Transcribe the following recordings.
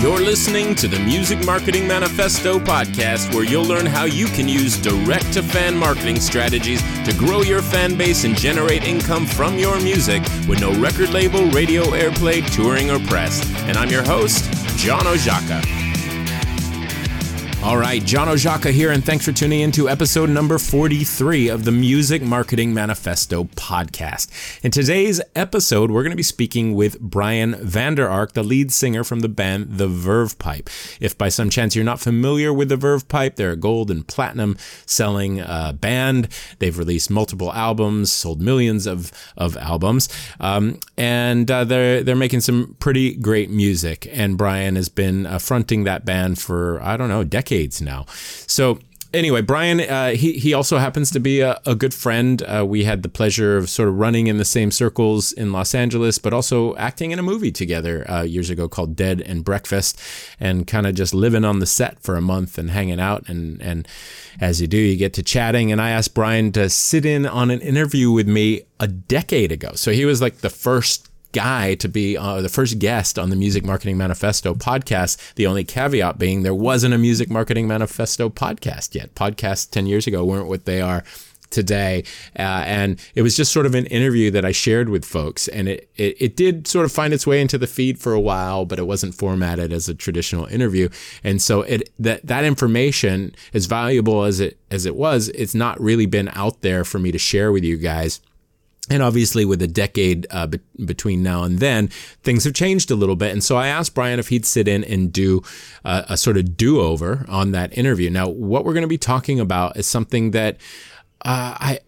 You're listening to the Music Marketing Manifesto podcast, where you'll learn how you can use direct to fan marketing strategies to grow your fan base and generate income from your music with no record label, radio airplay, touring, or press. And I'm your host, John Oszajca. All right, John Oszajca here, and thanks for tuning in to episode number 43 of the Music Marketing Manifesto podcast. In today's episode, we're going to be speaking with Brian Vander Ark, the lead singer from the band The Verve Pipe. If by some chance you're not familiar with The Verve Pipe, they're a gold and platinum selling uh, band. They've released multiple albums, sold millions of, of albums, um, and uh, they're, they're making some pretty great music. And Brian has been uh, fronting that band for, I don't know, decades decades now. So anyway, Brian, uh, he he also happens to be a, a good friend. Uh, we had the pleasure of sort of running in the same circles in Los Angeles, but also acting in a movie together uh, years ago called Dead and Breakfast, and kind of just living on the set for a month and hanging out. And and as you do, you get to chatting. And I asked Brian to sit in on an interview with me a decade ago. So he was like the first guy to be uh, the first guest on the Music Marketing Manifesto podcast. The only caveat being there wasn't a Music Marketing Manifesto podcast yet. Podcasts 10 years ago weren't what they are today. Uh, and it was just sort of an interview that I shared with folks. And it, it, it, did sort of find its way into the feed for a while, but it wasn't formatted as a traditional interview. And so it that that information, as valuable as it as it was, it's not really been out there for me to share with you guys. And obviously, with a decade uh, be- between now and then, things have changed a little bit. And so I asked Brian if he'd sit in and do uh, a sort of do over on that interview. Now, what we're going to be talking about is something that uh, I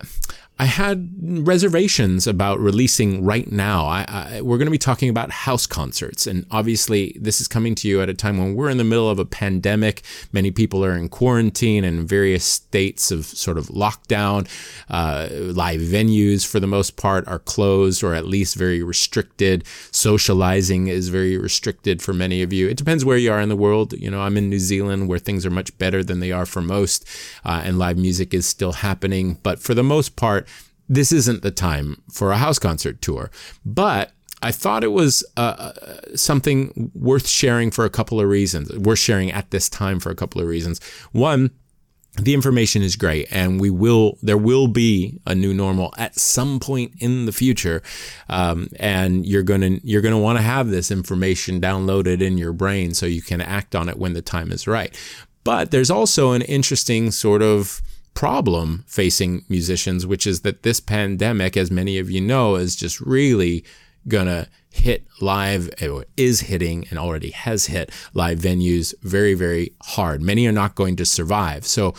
I had reservations about releasing right now. I, I, we're going to be talking about house concerts, and obviously, this is coming to you at a time when we're in the middle of a pandemic. Many people are in quarantine and various states of sort of lockdown. Uh, live venues, for the most part, are closed or at least very restricted. Socializing is very restricted for many of you. It depends where you are in the world. You know, I'm in New Zealand where things are much better than they are for most, uh, and live music is still happening. But for the most part, this isn't the time for a house concert tour. But I thought it was uh, uh, something worth sharing for a couple of reasons. Worth sharing at this time for a couple of reasons. One, the information is great and we will there will be a new normal at some point in the future um, and you're gonna you're gonna want to have this information downloaded in your brain so you can act on it when the time is right but there's also an interesting sort of problem facing musicians, which is that this pandemic, as many of you know, is just really gonna hit live, or is hitting and already has hit live venues very, very hard. Many are not going to survive. So,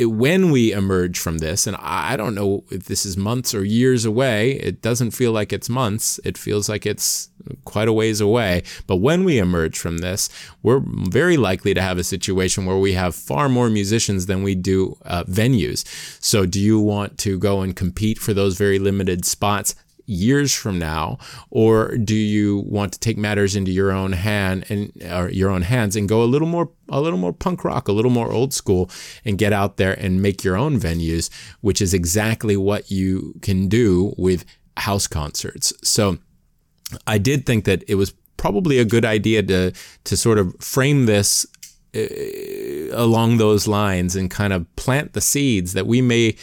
when we emerge from this, and I don't know if this is months or years away, it doesn't feel like it's months. It feels like it's quite a ways away. But when we emerge from this, we're very likely to have a situation where we have far more musicians than we do uh, venues. So, do you want to go and compete for those very limited spots? Years from now or do you want to take matters into your own hand and your own hands and go a little more a little more punk rock a little more old school and get out there and make your own venues which is exactly what you can do with house concerts. So I did think that it was probably a good idea to to sort of frame this along those lines and kind of plant the seeds that we may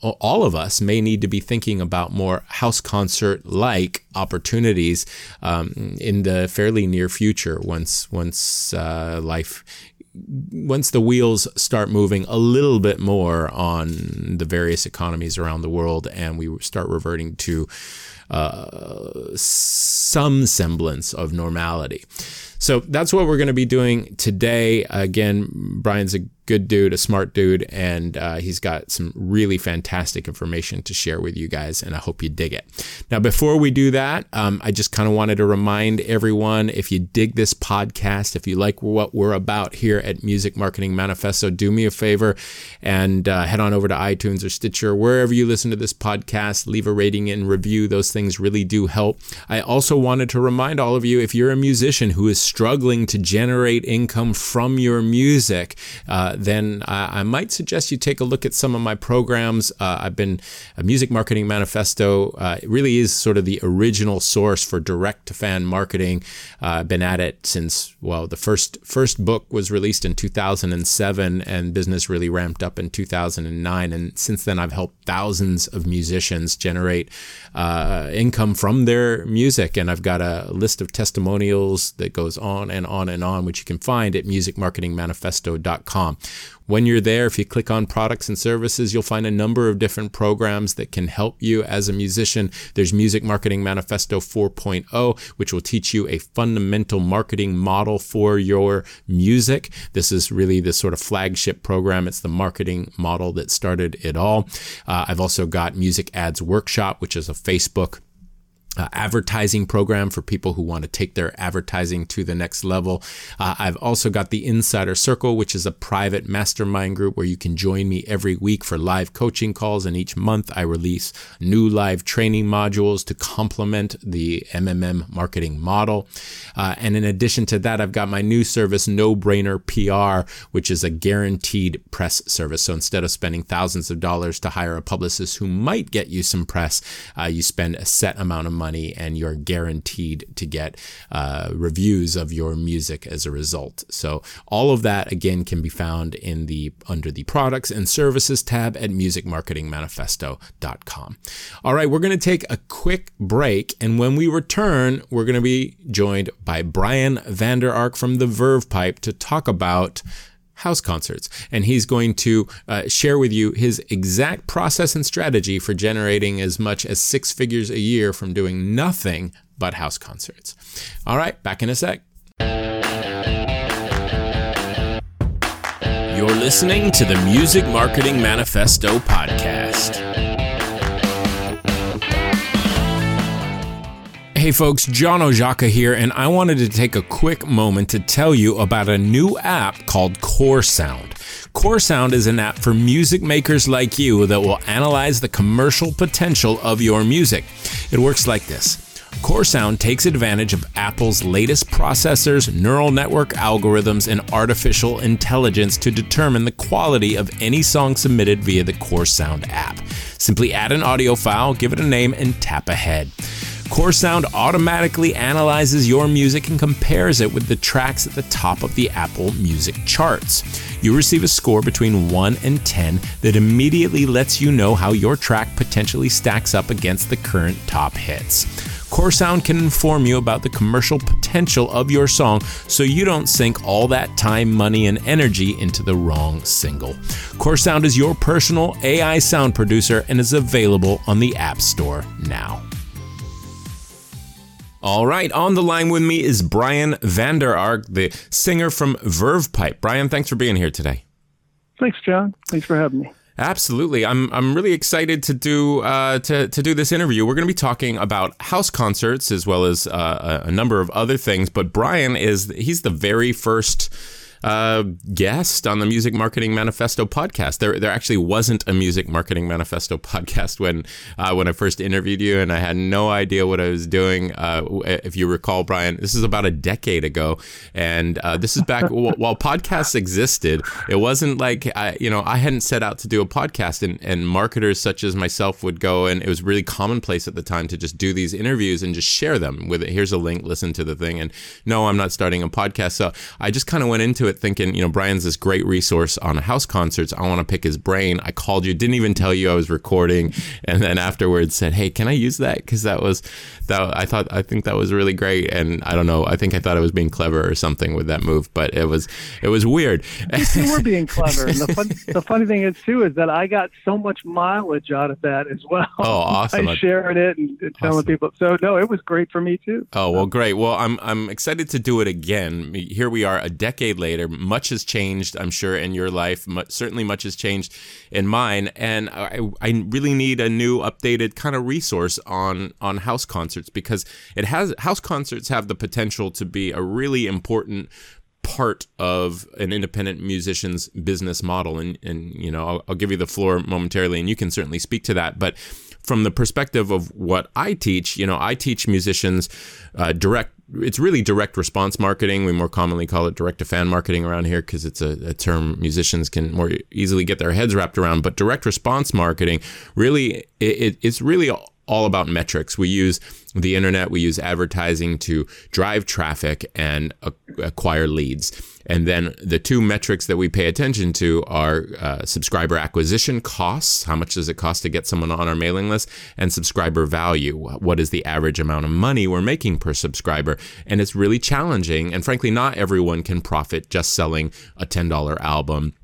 all of us may need to be thinking about more house concert like opportunities um, in the fairly near future once once uh, life once the wheels start moving a little bit more on the various economies around the world and we start reverting to uh, some semblance of normality. So that's what we're going to be doing today. Again, Brian's a good dude, a smart dude, and uh, he's got some really fantastic information to share with you guys, and I hope you dig it. Now, before we do that, um, I just kind of wanted to remind everyone if you dig this podcast, if you like what we're about here at Music Marketing Manifesto, do me a favor and uh, head on over to iTunes or Stitcher, wherever you listen to this podcast, leave a rating and review. Those things really do help. I also wanted to remind all of you if you're a musician who is struggling to generate income from your music, uh, then I might suggest you take a look at some of my programs. Uh, I've been a Music Marketing Manifesto. Uh, it really is sort of the original source for direct to fan marketing. Uh, I've been at it since well, the first first book was released in 2007, and business really ramped up in 2009. And since then, I've helped thousands of musicians generate uh, income from their music, and I've got a list of testimonials that goes on and on and on, which you can find at musicmarketingmanifesto.com. When you're there, if you click on products and services, you'll find a number of different programs that can help you as a musician. There's Music Marketing Manifesto 4.0, which will teach you a fundamental marketing model for your music. This is really the sort of flagship program. It's the marketing model that started it all. Uh, I've also got Music Ads Workshop, which is a Facebook uh, advertising program for people who want to take their advertising to the next level. Uh, I've also got the Insider Circle, which is a private mastermind group where you can join me every week for live coaching calls. And each month I release new live training modules to complement the MMM marketing model. Uh, and in addition to that, I've got my new service, No Brainer PR, which is a guaranteed press service. So instead of spending thousands of dollars to hire a publicist who might get you some press, uh, you spend a set amount of money money and you're guaranteed to get uh, reviews of your music as a result. So all of that again can be found in the under the products and services tab at musicmarketingmanifesto.com. All right, we're going to take a quick break and when we return, we're going to be joined by Brian Vander Ark from the Verve Pipe to talk about house concerts. And he's going to uh, share with you his exact process and strategy for generating as much as six figures a year from doing nothing but house concerts. All right, back in a sec. You're listening to the Music Marketing Manifesto podcast. Hey folks, John Oszajca here, and I wanted to take a quick moment to tell you about a new app called Core Sound. Core Sound is an app for music makers like you that will analyze the commercial potential of your music. It works like this. Core Sound takes advantage of Apple's latest processors, neural network algorithms, and artificial intelligence to determine the quality of any song submitted via the Core Sound app. Simply add an audio file, give it a name, and tap ahead. Core Sound automatically analyzes your music and compares it with the tracks at the top of the Apple Music charts. You receive a score between 1 and 10 that immediately lets you know how your track potentially stacks up against the current top hits. Core Sound can inform you about the commercial potential of your song so you don't sink all that time, money, and energy into the wrong single. Core Sound is your personal AI sound producer and is available on the App Store now. All right, on the line with me is Brian Vander Ark, the singer from Verve Pipe. Brian, thanks for being here today. Thanks, John. Thanks for having me. Absolutely, I'm I'm really excited to do uh, to to do this interview. We're going to be talking about house concerts as well as uh, a number of other things. But Brian is he's the very first uh, guest on the Music Marketing Manifesto podcast. There, there actually wasn't a Music Marketing Manifesto podcast when uh, when I first interviewed you, and I had no idea what I was doing. Uh, if you recall, Brian, this is about a decade ago, and uh, this is back while podcasts existed. It wasn't like I, you know I hadn't set out to do a podcast, and, and marketers such as myself would go, and it was really commonplace at the time to just do these interviews and just share them with it. Here's a link, listen to the thing, and no, I'm not starting a podcast. So I just kind of went into it thinking, you know, Brian's this great resource on house concerts. I want to pick his brain. I called you, didn't even tell you I was recording, and then afterwards said, "Hey, can I use that?" Because that was that I thought I think that was really great, and I don't know. I think I thought I was being clever or something with that move, but it was it was weird. you were being clever. And the, fun, the funny thing is too is that I got so much mileage out of that as well. Oh, awesome! I shared it and, and telling awesome. people. So no, it was great for me too. Oh well, great. Well, I'm I'm excited to do it again. Here we are, a decade later. Much has changed, I'm sure, in your life. certainly, much has changed in mine, and I I really need a new, updated kind of resource on on house concerts because it has house concerts have the potential to be a really important part of an independent musician's business model. And and you know I'll, I'll give you the floor momentarily and you can certainly speak to that. But from the perspective of what I teach, you know, I teach musicians uh, direct it's really direct response marketing. We more commonly call it direct to fan marketing around here because it's a, a, term musicians can more easily get their heads wrapped around. But direct response marketing really, it, it, it's really all about metrics. We use the internet, we use advertising to drive traffic and acquire leads. And then the two metrics that we pay attention to are uh, subscriber acquisition costs. How much does it cost to get someone on our mailing list? And subscriber value. What is the average amount of money we're making per subscriber? And it's really challenging. And frankly, not everyone can profit just selling a $10 album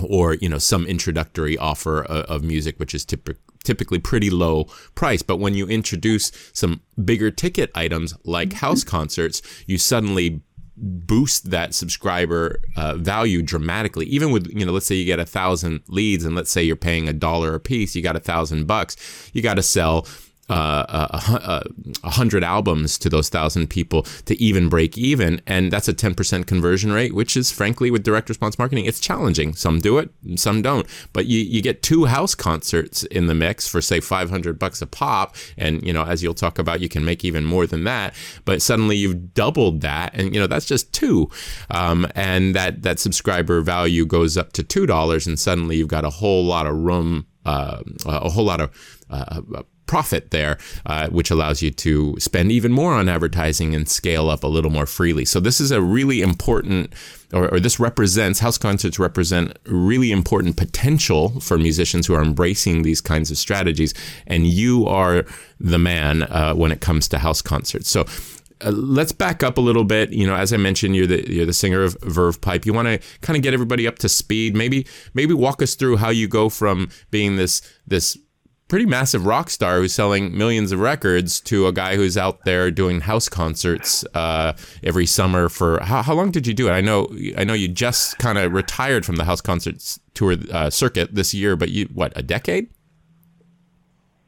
or you know some introductory offer of music which is typically typically pretty low price. But when you introduce some bigger ticket items like mm-hmm. house concerts, you suddenly boost that subscriber uh, value dramatically. Even with, you know, let's say you get a thousand leads and let's say you're paying a dollar a piece, you got a thousand bucks, you got to sell uh, a, a, hundred albums to those thousand people to even break even, and that's a ten percent conversion rate, which is frankly with direct response marketing, it's challenging. Some do it, some don't. But you you get two house concerts in the mix for say five hundred bucks a pop, and you know as you'll talk about, you can make even more than that. But suddenly you've doubled that, and you know that's just two, um, and that that subscriber value goes up to two dollars, and suddenly you've got a whole lot of room, uh, a whole lot of uh, profit there, uh, which allows you to spend even more on advertising and scale up a little more freely. So this is a really important, or, or this represents, house concerts represent really important potential for musicians who are embracing these kinds of strategies. And you are the man uh, when it comes to house concerts. So uh, let's back up a little bit. You know, as I mentioned, you're the you're the singer of Verve Pipe. You want to kind of get everybody up to speed. Maybe maybe walk us through how you go from being this this pretty massive rock star who's selling millions of records to a guy who's out there doing house concerts uh, every summer for how, how long did you do it? I know I know you just kind of retired from the house concerts tour uh, circuit this year, but you what a decade?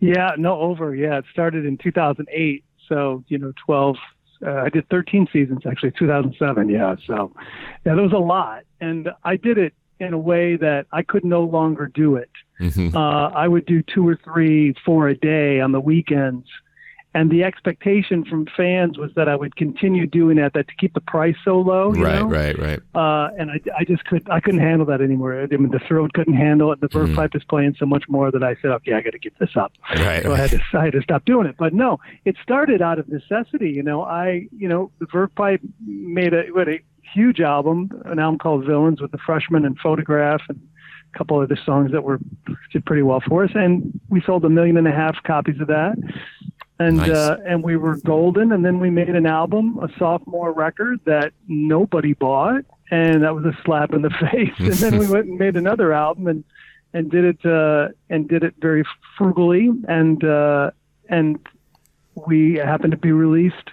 Yeah, no, over. Yeah, it started in 2008, so you know 12. Uh, I did 13 seasons actually, 2007. Yeah, so yeah, that was a lot, and I did it in a way that I could no longer do it. Mm-hmm. Uh, I would do two or three, four a day on the weekends. And the expectation from fans was that I would continue doing that, that to keep the price so low. right, know? right, right. Uh, and I, I just could, I couldn't handle that anymore. I mean, the throat couldn't handle it. The verve mm-hmm. pipe is playing so much more that I said, okay, I got to get this up. Right, so right. I had to, I had to stop doing it. But no, it started out of necessity. You know, I, you know, the verve pipe made a, what a huge album, an album called Villains with the Freshman and Photograph and a couple other songs that were did pretty well for us, and we sold a million and a half copies of that. And nice. uh, and we were golden, and then we made an album, a sophomore record that nobody bought, and that was a slap in the face. and then we went and made another album, and and did it uh, and did it very frugally, and uh, and we happened to be released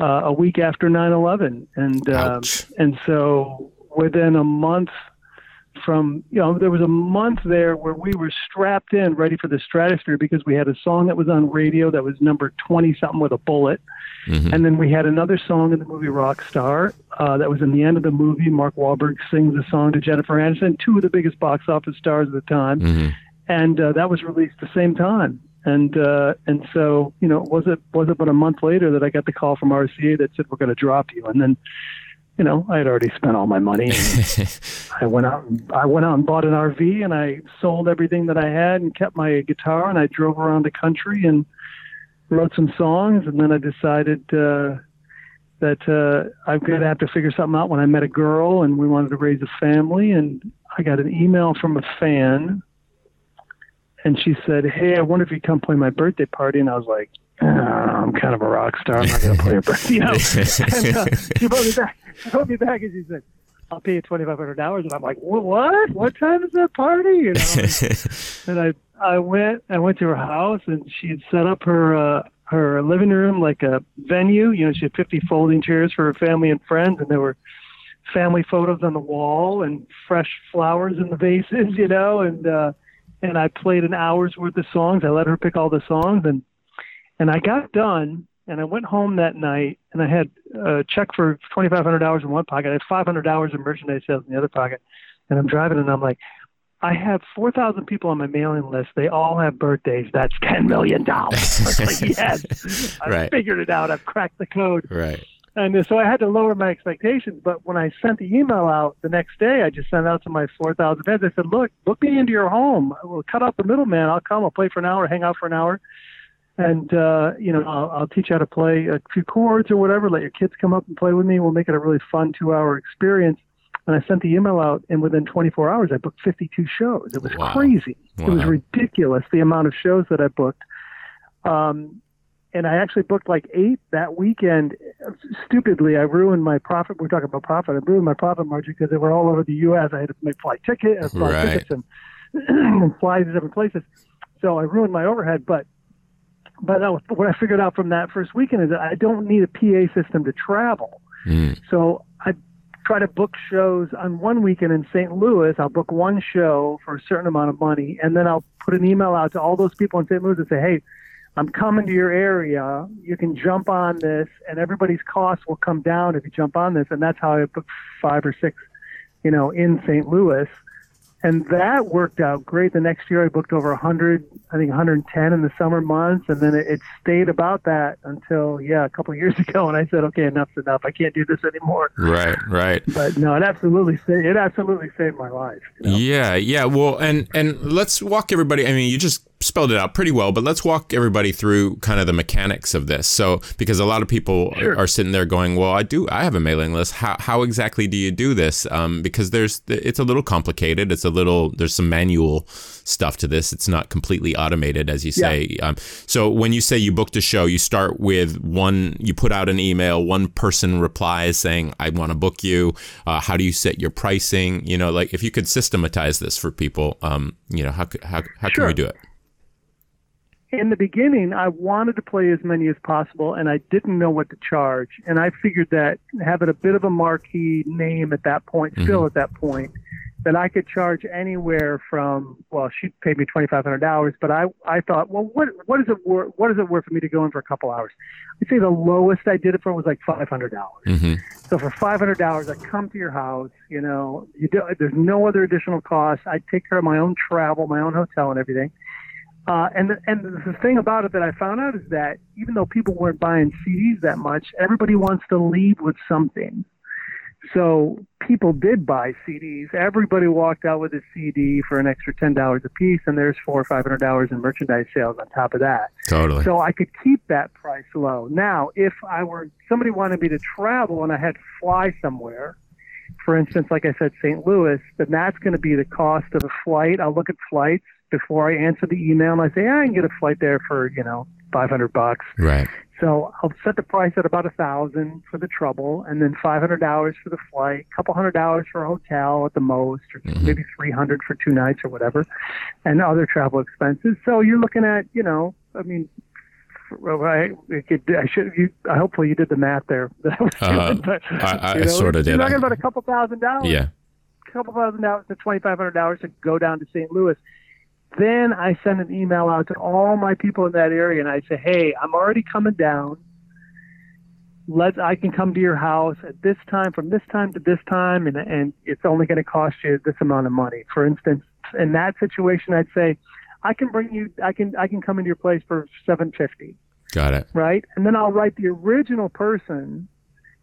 uh, a week after 9/11, and uh, and so within a month from you know there was a month there where we were strapped in ready for the stratosphere because we had a song that was on radio that was number 20 something with a bullet. Mm-hmm. and then we had another song in the movie Rockstar uh, that was in the end of the movie. Mark Wahlberg sings a song to Jennifer Aniston two of the biggest box office stars at the time. Mm-hmm. and uh, that was released the same time and uh, and so you know was it was it but a month later that I got the call from RCA that said we're going to drop you. And then you know, I had already spent all my money. I went out and I went out and bought an RV and I sold everything that I had and kept my guitar and I drove around the country and wrote some songs. And then I decided uh that uh I'm going to have to figure something out when I met a girl and we wanted to raise a family. And I got an email from a fan and she said, "Hey, I wonder if you'd come play my birthday party." And I was like, oh, "I'm kind of a rock star. I'm not going to play a birthday." You know. and, uh, she wrote me back. She wrote me back, and she said, "I'll pay you twenty five hundred dollars." And I'm like, "What? What time is that party?" You know. and I I went I went to her house, and she had set up her. uh her living room like a venue. You know, she had 50 folding chairs for her family and friends, and there were family photos on the wall and fresh flowers in the vases, you know, and uh and I played an hour's worth of songs. I let her pick all the songs, and and I got done. And I went home that night, and I had a check for twenty five hundred dollars in one pocket. I had five hundred dollars in merchandise sales in the other pocket. And I'm driving, and I'm like, I have four thousand people on my mailing list. They all have birthdays. That's ten million dollars. like, yes, I right. figured it out. I've cracked the code. Right. And so I had to lower my expectations. But when I sent the email out the next day, I just sent out to my 4,000 fans. I said, look, book me into your home. We'll cut out the middleman. I'll come. I'll play for an hour, hang out for an hour. And, uh, you know, I'll, I'll teach you how to play a few chords or whatever. Let your kids come up and play with me. We'll make it a really fun two hour experience. And I sent the email out, and within 24 hours, I booked 52 shows. It was Wow. crazy. Wow. It was ridiculous the amount of shows that I booked. Um, and I actually booked like eight that weekend. Stupidly, I ruined my profit. We're talking about profit. I ruined my profit margin because they were all over the U.S. I had to make flight ticket, uh, flight Right. tickets, and, and fly to different places. So I ruined my overhead. But but that was, what I figured out from that first weekend is that I don't need a PA system to travel. Mm. So I try to book shows on one weekend in St. Louis. I'll book one show for a certain amount of money, and then I'll put an email out to all those people in St. Louis and say, "Hey, I'm coming to your area. You can jump on this, and everybody's costs will come down if you jump on this." And that's how I booked five or six, you know, in St. Louis. And that worked out great. The next year, I booked over 100, I think 110 in the summer months, and then it, it stayed about that until yeah, a couple of years ago. And I said, okay, enough's enough. I can't do this anymore. Right, right. But no, it absolutely saved, it absolutely saved my life. you know? Yeah, yeah. Well, and and let's walk everybody. I mean, you just spelled it out pretty well, but let's walk everybody through kind of the mechanics of this. So, because a lot of people Sure. are sitting there going, "Well, I do. I have a mailing list. How how exactly do you do this?" Um, because there's it's a little complicated. It's a little there's some manual stuff to this. It's not completely automated, as you Yeah. say. Um, so when you say you booked a show, you start with one. You put out an email. One person replies saying, "I want to book you." Uh, how do you set your pricing? You know, like if you could systematize this for people, um, you know, how how how can Sure. we do it? In the beginning, I wanted to play as many as possible, and I didn't know what to charge. And I figured that having a bit of a marquee name at that point, still at that point, that I could charge anywhere from. Well, she paid me twenty five hundred dollars, but I I thought, well, what what is it worth? What is it worth for me to go in for a couple hours? I'd say the lowest I did it for was like five hundred dollars. hmm So for five hundred dollars, I come to your house. You know, you do, there's no other additional cost. I take care of my own travel, my own hotel, and everything. Uh, and the, and the thing about it that I found out is that even though people weren't buying CDs that much, everybody wants to leave with something. So people did buy CDs. Everybody walked out with a CD for an extra ten dollars a piece, and there's four or five hundred dollars in merchandise sales on top of that. Totally. So I could keep that price low. Now, if I were somebody wanted me to travel and I had to fly somewhere, for instance, like I said, St. Louis, then that's going to be the cost of a flight. I'll look at flights before I answer the email and I say, yeah, I can get a flight there for, you know, 500 bucks. right. So I'll set the price at about a thousand for the trouble, and then five hundred dollars for the flight, a couple hundred dollars for a hotel at the most, or Mhm. maybe three hundred for two nights or whatever, and other travel expenses. So you're looking at, you know, I mean, well, I, could, I should, you, hopefully you did the math there that I was Uh, doing, but I- I you know, sorta did. You're talking about a couple thousand dollars Yeah. A couple thousand dollars to twenty five hundred dollars to go down to St. Louis. Then I send an email out to all my people in that area, and I say, "Hey, I'm already coming down. Let's I can come to your house at this time, from this time to this time, and and it's only going to cost you this amount of money." For instance, in that situation, I'd say, "I can bring you. I can I can come into your place for seven fifty Got it. right? And then I'll write the original person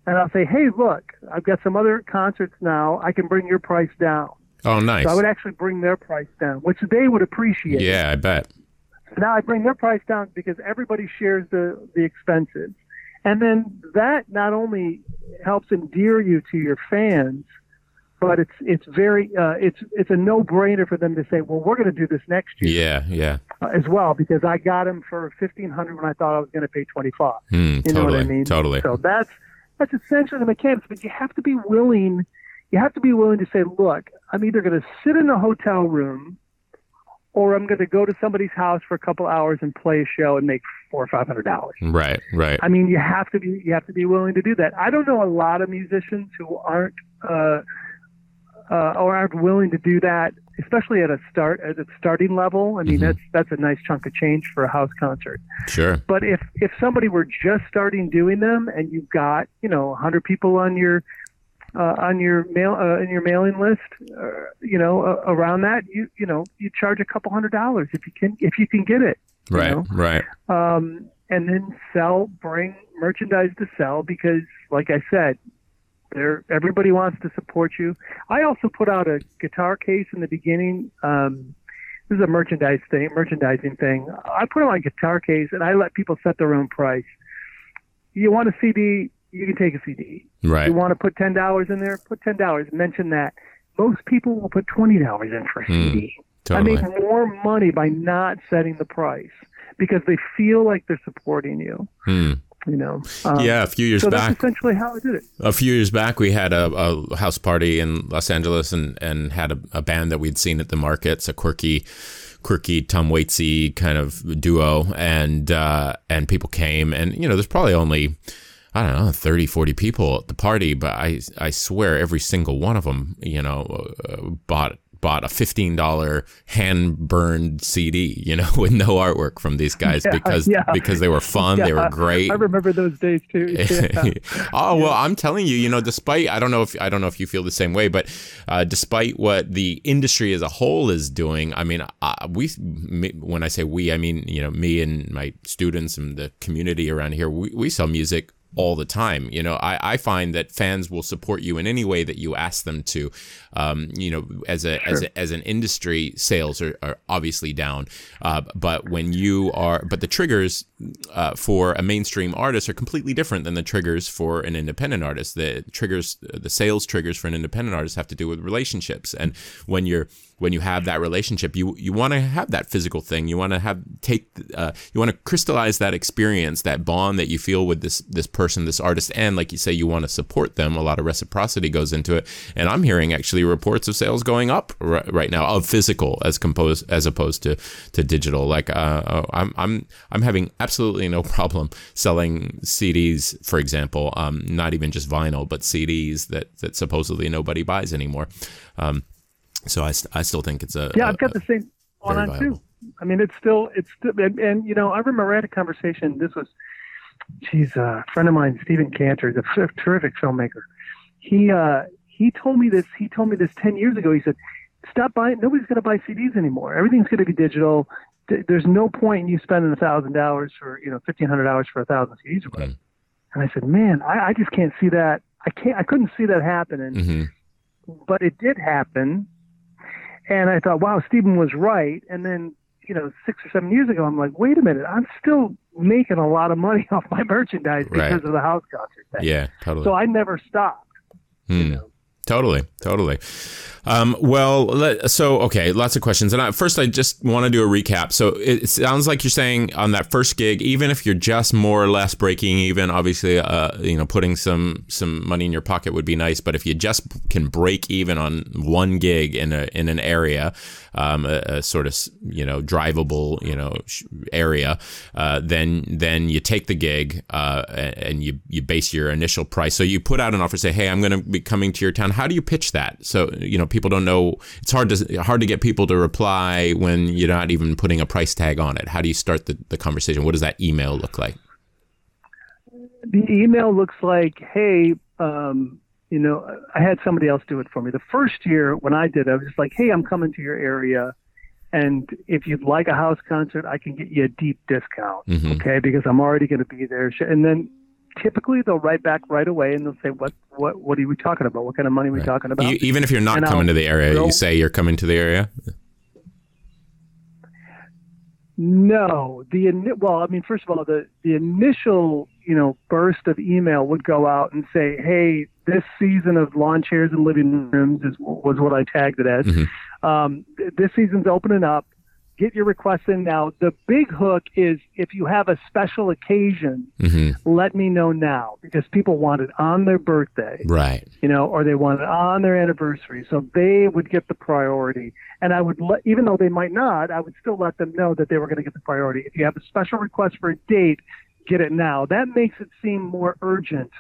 and I'll say, hey, look, I've got some other concerts now. I can bring your price down. Oh, nice. So I would actually bring their price down, which they would appreciate. Yeah, I bet. Now I bring their price down because everybody shares the, the expenses. And then that not only helps endear you to your fans, but it's it's very uh, it's it's a no brainer for them to say, well, we're going to do this next year Yeah, yeah. uh, as well because I got him for fifteen hundred when I thought I was going to pay twenty five. Hmm, You know totally. what I mean? Totally. So that's that's essentially the mechanics. But you have to be willing. You have to be willing to say, look, I'm either going to sit in a hotel room, or I'm going to go to somebody's house for a couple hours and play a show and make four or five hundred dollars. Right, right. I mean, you have to be you have to be willing to do that. I don't know a lot of musicians who aren't uh, uh, or aren't willing to do that, especially at a start at a starting level. I mean, Mhm. that's that's a nice chunk of change for a house concert. Sure. But if if somebody were just starting doing them, and you've got you know 100 people on your uh, on your mail uh, in your mailing list, uh, you know uh, around that, you you know you charge a couple hundred dollars if you can if you can get it. you Right, know? right. Um, and then sell, bring merchandise to sell because, like I said, there everybody wants to support you. I also put out a guitar case in the beginning. Um, this is a merchandise thing, merchandising thing. I put on a guitar case and I let people set their own price. You want a CD, you can take a CD. Right. You want to put ten dollars in there, put ten dollars. Mention that. Most people will put twenty dollars in for a Mm, CD. totally. I make more money by not setting the price because they feel like they're supporting you. Hmm. You know. Um, Yeah, a few years So back. that's essentially how I did it. a few years back we had a, a house party in Los Angeles and, and had a, a band that we'd seen at the markets, a quirky quirky Tom Waitsy kind of duo and uh, and people came and you know there's probably only I don't know 30 40 people at the party but I I swear every single one of them you know uh, bought bought a $15 hand burned CD you know with no artwork from these guys Yeah, because yeah. because they were fun they were great I remember those days too. Yeah. oh well, I'm telling you, you know, despite I don't know if I don't know if you feel the same way, but uh, despite what the industry as a whole is doing, I mean, uh, we me, when I say we, I mean you know me and my students and the community around here, we, we sell music all the time. You know, I, I find that fans will support you in any way that you ask them to. Um, you know, as a as a, as an industry, sales are, are obviously down. Uh, but when you are, but the triggers uh, for a mainstream artist are completely different than the triggers for an independent artist. The triggers, the sales triggers for an independent artist have to do with relationships, and when you're when you have that relationship, you you want to have that physical thing. You want to have take uh, you want to crystallize that experience, that bond that you feel with this this person, this artist, and like you say, you want to support them. A lot of reciprocity goes into it, and I'm hearing actually reports of sales going up right, right now of physical as composed as opposed to to digital. Like uh, I'm I'm I'm having absolutely no problem selling CDs, for example, um, not even just vinyl, but CDs that that supposedly nobody buys anymore. Um, so I, st- I still think it's a Yeah, I've got the same going on too. I mean, it's still, it's still, and, and you know, I remember I had a conversation. This was, geez, a friend of mine, Stephen Cantor, the f- terrific filmmaker. He uh, he told me this. He told me this ten years ago. He said, "Stop buying. Nobody's going to buy CDs anymore. Everything's going to be digital. Th- There's no point in you spending a thousand dollars for you know fifteen hundred dollars for a thousand CDs or whatever." Mm. And I said, "Man, I, I just can't see that. I can't. I couldn't see that happening." Mhm. but it did happen. And I thought, wow, Stephen was right. And then, you know, six or seven years ago, I'm like, wait a minute, I'm still making a lot of money off my merchandise Right. because of the house concert thing. Yeah, totally. So I never stopped. Hmm. You know. Totally, totally. Um, well, let, so okay, lots of questions. And I, first, I just want to do a recap. So it, sounds like you're saying on that first gig, even if you're just more or less breaking even, obviously, uh, you know, putting some some money in your pocket would be nice. But if you just can break even on one gig in a in an area, um, a, a sort of you know drivable you know area, uh, then then you take the gig uh, and you you base your initial price. So you put out an offer, say, hey, I'm going to be coming to your town. How do you pitch that? So you know people don't know. It's hard to hard to get people to reply when you're not even putting a price tag on it. How do you start the, the conversation? What does that email look like? The email looks like, hey, um, you know, I had somebody else do it for me. The first year when I did, it, I was just like, hey, I'm coming to your area. And if you'd like a house concert, I can get you a deep discount. Mhm. Okay. Because I'm already going to be there. And then typically they'll write back right away and they'll say, what, what, what are we talking about? What kind of money are we talking about? E- even if you're not And coming I'll to the area, you say you're coming to the area. No, the well, I mean, first of all, the the initial you know burst of email would go out and say, "Hey, this season of lawn chairs and living rooms is was what I tagged it as. Mhm. Um, this season's opening up. Get your requests in now. The big hook is if you have a special occasion, hmm let me know now because people want it on their birthday Right. you know, or they want it on their anniversary. So they would get the priority. And I would let, even though they might not, I would still let them know that they were going to get the priority. If you have a special request for a date, get it now. That makes it seem more urgent.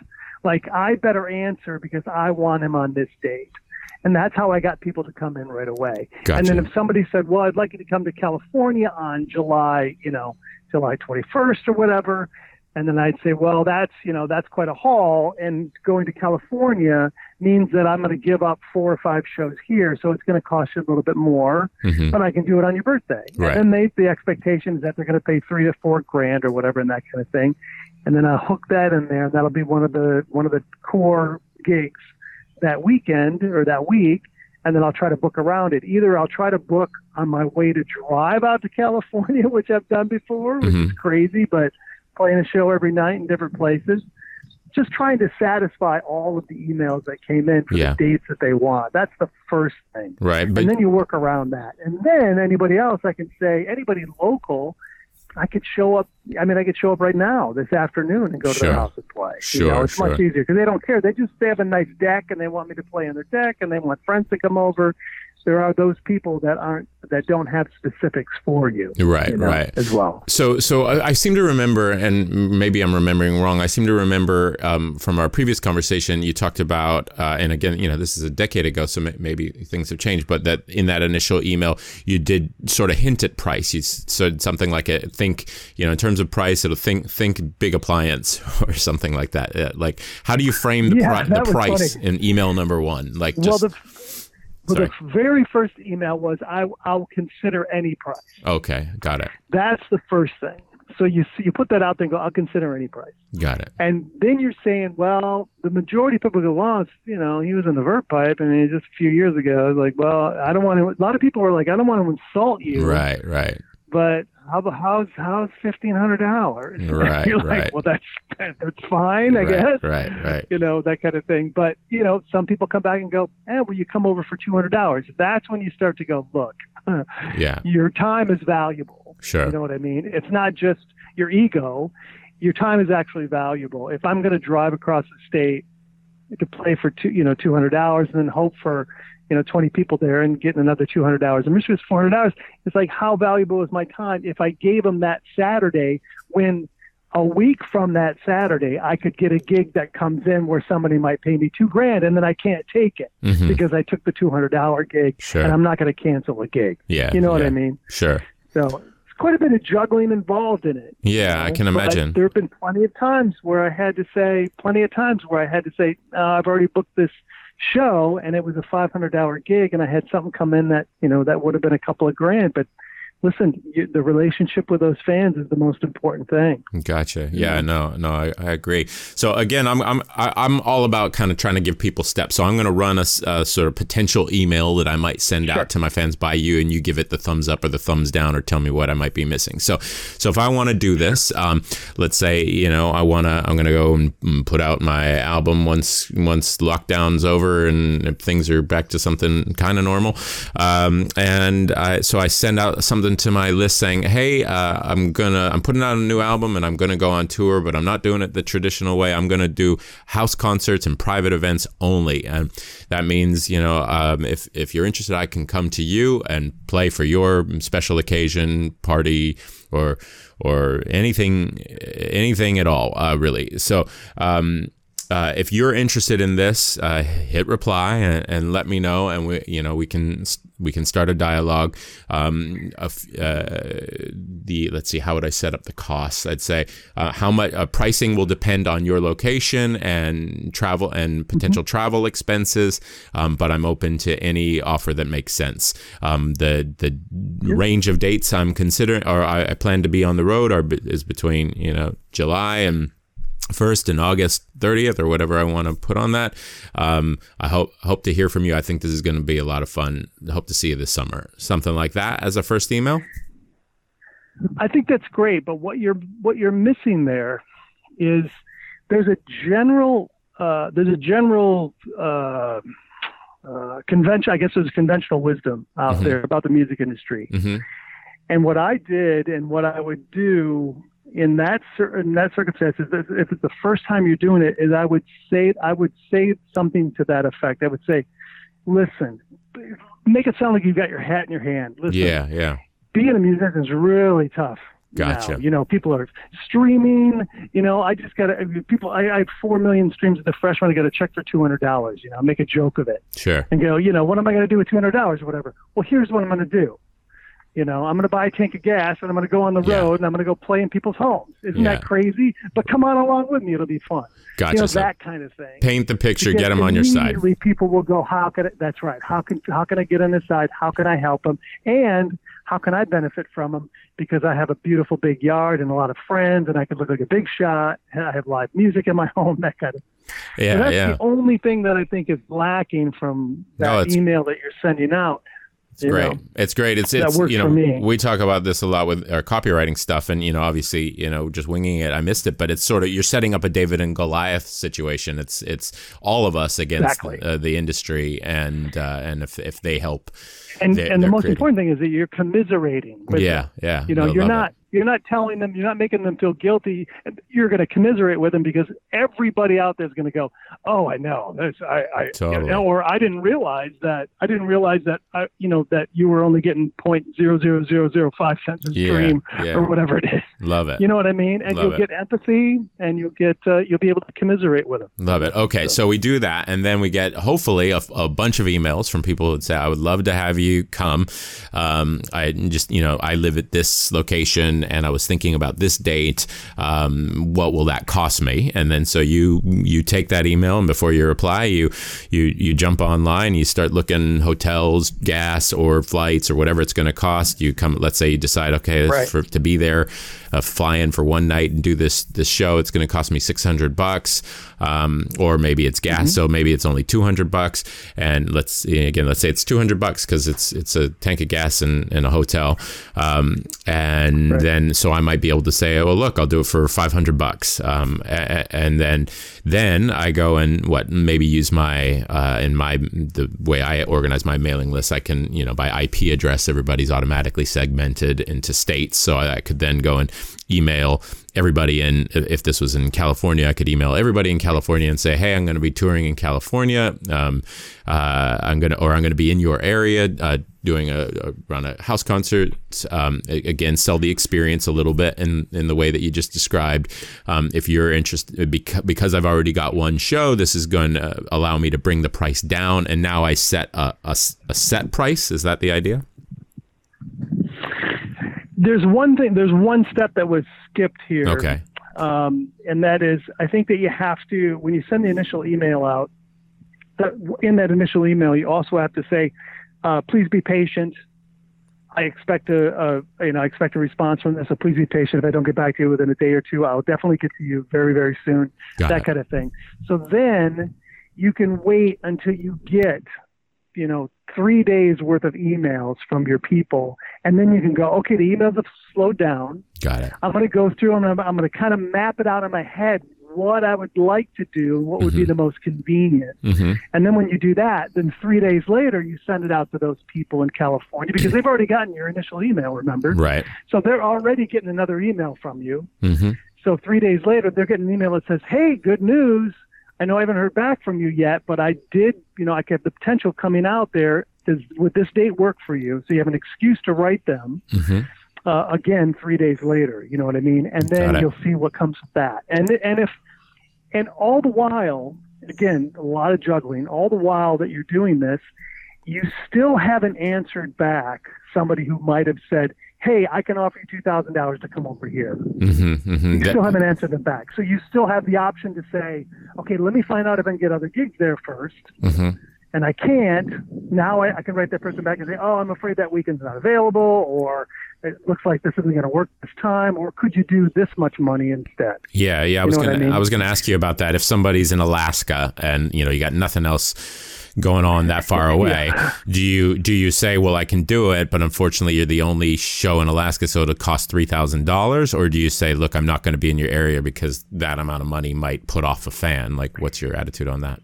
Like I better answer because I want him on this date. And that's how I got people to come in right away. Gotcha. And then if somebody said, well, I'd like you to come to California on July, you know, July 21st or whatever, And then I'd say, well, that's, you know, that's quite a haul. And going to California means that I'm going to give up four or five shows here. So it's going to cost you a little bit more, Mhm. but I can do it on your birthday. Right. And then they, the expectation is that they're going to pay three to four grand or whatever and that kind of thing. And then I'll hook that in there. That'll be one of the, one of the core gigs that weekend or that week. And then I'll try to book around it. Either I'll try to book on my way to drive out to California, which I've done before, which is Mhm. crazy, but playing a show every night in different places. Just trying to satisfy all of the emails that came in for Yeah. the dates that they want. That's the first thing. Right. But and then you work around that. And then anybody else, I can say, anybody local, I could show up. I mean, I could show up right now this afternoon and go to Sure. their house and play. Sure, you know, it's much sure. easier because they don't care. They just they have a nice deck and they want me to play on their deck and they want friends to come over. There are those people that aren't that don't have specifics for you. Right, you know, right. As well. So, so I, I seem to remember, and maybe I'm remembering wrong. I seem to remember um, from our previous conversation, you talked about, uh, and again, you know, this is a decade ago, so may- maybe things have changed. But that in that initial email, you did sort of hint at price. You said something like, a, "Think, you know, in terms of price, it'll think think big appliance or something like that." Uh, like, how do you frame the, Yeah, pri- the price funny. in email number one? Like, well, just the well, Sorry. the very first email was I I'll consider any price. okay, got it, That's the first thing. So you you put that out there and go, I'll consider any price. got it. And then you're saying, well, the majority of people go, well, it's, you know, he was in the verve pipe, and it's just a few years ago. I was like, well, I don't want to. A lot of people were like, I don't want to insult you, Right, right. But how about how's how's fifteen hundred dollars? Right, you're like, right. well, that's that's fine, I right, guess. Right, right. You know that kind of thing. But you know, some people come back and go, eh, will you come over for two hundred dollars? That's when you start to go, look, Yeah, your time is valuable. sure. You know what I mean? It's not just your ego. Your time is actually valuable. If I'm going to drive across the state to play for two, you know, two hundred dollars, and then hope for, you know, twenty people there and getting another two hundred dollars, and is four hundred dollars. It's like how valuable is my time if I gave them that Saturday when a week from that Saturday I could get a gig that comes in where somebody might pay me two grand, and then I can't take it Mhm. because I took the two hundred dollar gig, Sure. and I'm not going to cancel a gig. Yeah. You know what. I mean? Sure. So it's quite a bit of juggling involved in it. Yeah, you I can imagine. there have been plenty of times where I had to say, plenty of times where I had to say, uh, I've already booked this show and it was a $500 gig and I had something come in that, you know, that would have been a couple of grand. But listen, you, the relationship with those fans is the most important thing. Gotcha. Yeah, no, no, I, I agree. So again, I'm I'm I- I'm all about kind of trying to give people steps. So I'm going to run a sort of potential email that I might send Sure. out to my fans by you, and you give it the thumbs up or the thumbs down, or tell me what I might be missing. So so if I want to do this, um, let's say you know I want to I'm going to go and mm, put out my album once once lockdown's over and if things are back to something kind of normal, um, and I, so I send out something to my list saying, hey, uh, I'm gonna I'm putting out a new album and I'm gonna go on tour, but I'm not doing it the traditional way. I'm gonna do house concerts and private events only, and that means you know um, if if you're interested, I can come to you and play for your special occasion party or or anything anything at all, uh, really. So. Um, uh, if you're interested in this, uh, hit reply and, and let me know, and we, you know, we can we can start a dialogue. Um, uh, the let's see, how would I set up the costs? I'd say uh, how much uh, pricing will depend on your location and travel and potential travel expenses, um, but I'm open to any offer that makes sense. Um, the the range of dates I'm considering or I, I plan to be on the road are is between you know July and first and August 30th or whatever I want to put on that. Um, I hope hope to hear from you. I think this is going to be a lot of fun. Hope to see you this summer. Something like that as a first email. I think that's great, but what you're what you're missing there is there's a general uh, there's a general uh, uh, convention. I guess there's conventional wisdom out Mhm. there about the music industry. hmm And what I did and what I would do in that cer- in that circumstance is that if it's the first time you're doing it, is I would say I would say something to that effect. I would say, "Listen, make it sound like you've got your hat in your hand. Listen, Yeah, yeah, being a musician is really tough. Gotcha. Now. You know, people are streaming. You know, I just got to people. I, I had four million streams at the freshman. I got a check for two hundred dollars. You know, make a joke of it sure. and go. You know, what am I going to do with two hundred dollars or whatever? Well, here's what I'm going to do. You know, I'm going to buy a tank of gas and I'm going to go on the Yeah. road and I'm going to go play in people's homes. Isn't Yeah. that crazy? But come on along with me; it'll be fun. Gotcha. You know So that kind of thing. paint the picture, Because get them on your side. immediately People will go, "How can I, that's right? How can how can I get on his side? How can I help them? And how can I benefit from them? Because I have a beautiful big yard and a lot of friends, and I can look like a big shot. and I have live music in my home. That kind of. Yeah, so that's yeah. the only thing that I think is lacking from that No, email that you're sending out. It's great. know. It's great. It's it's you know we talk about this a lot with our copywriting stuff, and you know obviously you know just winging it. I missed it, but it's sort of you're setting up a David and Goliath situation. It's it's all of us against Exactly. uh, the industry, and uh, and if if they help, And They're- and the most creating- important thing is that you're commiserating. Yeah, them. yeah. You know, I you're not. it. You're not telling them, you're not making them feel guilty. You're going to commiserate with them because everybody out there is going to go, "Oh, I know this. I, I Totally. you know, or I didn't realize that. I didn't realize that. I, you know, that you were only getting point zero zero zero zero five cents a stream yeah. or whatever it is. Love it. You know what I mean? And Love you'll it. get empathy, and you'll get uh, you'll be able to commiserate with them. Love it. Okay, so we do that, and then we get hopefully a, a bunch of emails from people who say, "I would love to have you come." Um, I just, you know, I live at this location, and I was thinking about this date. Um, what will that cost me? And then so you you take that email, and before you reply, you you you jump online, you start looking hotels, gas, or flights, or whatever it's going to cost. You come, let's say you decide, okay, Right. for to be there, uh, fly in for one night and do this this show. It's going to cost me six hundred bucks, um, or maybe it's gas, so maybe it's only two hundred bucks. And let's again, let's say it's two hundred bucks because it's it's a tank of gas and, and a hotel. Um, and then so I might be able to say, oh look, I'll do it for five hundred bucks. Um, a- a- and then then I go and what maybe use my uh, in my the way I organize my mailing list. I can you know by IP address everybody's automatically segmented into states, so I, I could then go and email everybody in. If this was in California, I could email everybody in California and say, hey, I'm going to be touring in California. Um, uh, I'm gonna or I'm going to be in your area. Uh, doing a, a run a house concert um, again sell the experience a little bit in in the way that you just described um, if you're interested because, because I've already got one show this is going to allow me to bring the price down and now I set a a set price is that the idea There's one thing. There's one step that was skipped here. okay um, and that is I think that you have to when you send the initial email out. That in that initial email, you also have to say, uh, "Please be patient. I expect a, a you know I expect a response from this. So please be patient. If I don't get back to you within a day or two, I'll definitely get to you very very soon. Got that it. kind of thing. So then you can wait until you get you know three days worth of emails from your people, and then you can go, okay, the emails have slowed down. got it I'm going to go through and I'm, I'm going to kind of map it out in my head what I would like to do, what would be the most convenient. hmm And then when you do that, then three days later, you send it out to those people in California because they've already gotten your initial email, remember? right So they're already getting another email from you. hmm So three days later, they're getting an email that says, "Hey, good news. I know I haven't heard back from you yet, but I did. You know, I have the potential coming out there. Does would this date work for you? So you have an excuse to write them hmm uh, again three days later. You know what I mean? And then you'll see what comes with that. And and if and all the while, again, a lot of juggling. All the while that you're doing this, you still haven't answered back somebody who might have said, "Hey, I can offer you two thousand dollars to come over here." hmm hmm You still haven't answered them back. So you still have the option to say, okay, let me find out if I can get other gigs there first. hmm And I can't. Now I, I can write that person back and say, oh, I'm afraid that weekend's not available, or it looks like this isn't going to work this time, or could you do this much money instead? Yeah, yeah. I You was gonna, mean? I was gonna ask you about that. If somebody's in Alaska and you know you got nothing else going on that far away, do you do you say, well, I can do it, but unfortunately you're the only show in Alaska, so it'll cost three thousand dollars, or do you say, look, I'm not going to be in your area because that amount of money might put off a fan? Like, what's your attitude on that?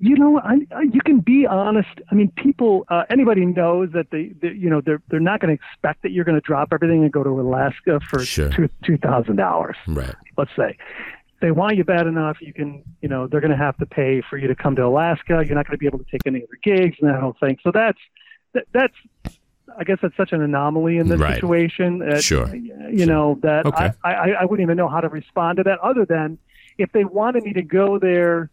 You know, I, I, you can be honest. I mean, people, uh, anybody knows that they, they, you know, they're they're not going to expect that you're going to drop everything and go to Alaska for Sure. two two thousand dollars. Right. let's say they want you bad enough you can you know they're going to have to pay for you to come to alaska you're not going to be able to take any other gigs and that whole thing so that's that, that's i guess that's such an anomaly in this Right. situation that, Sure. you know that Okay. I, I i wouldn't even know how to respond to that other than if they wanted me to go there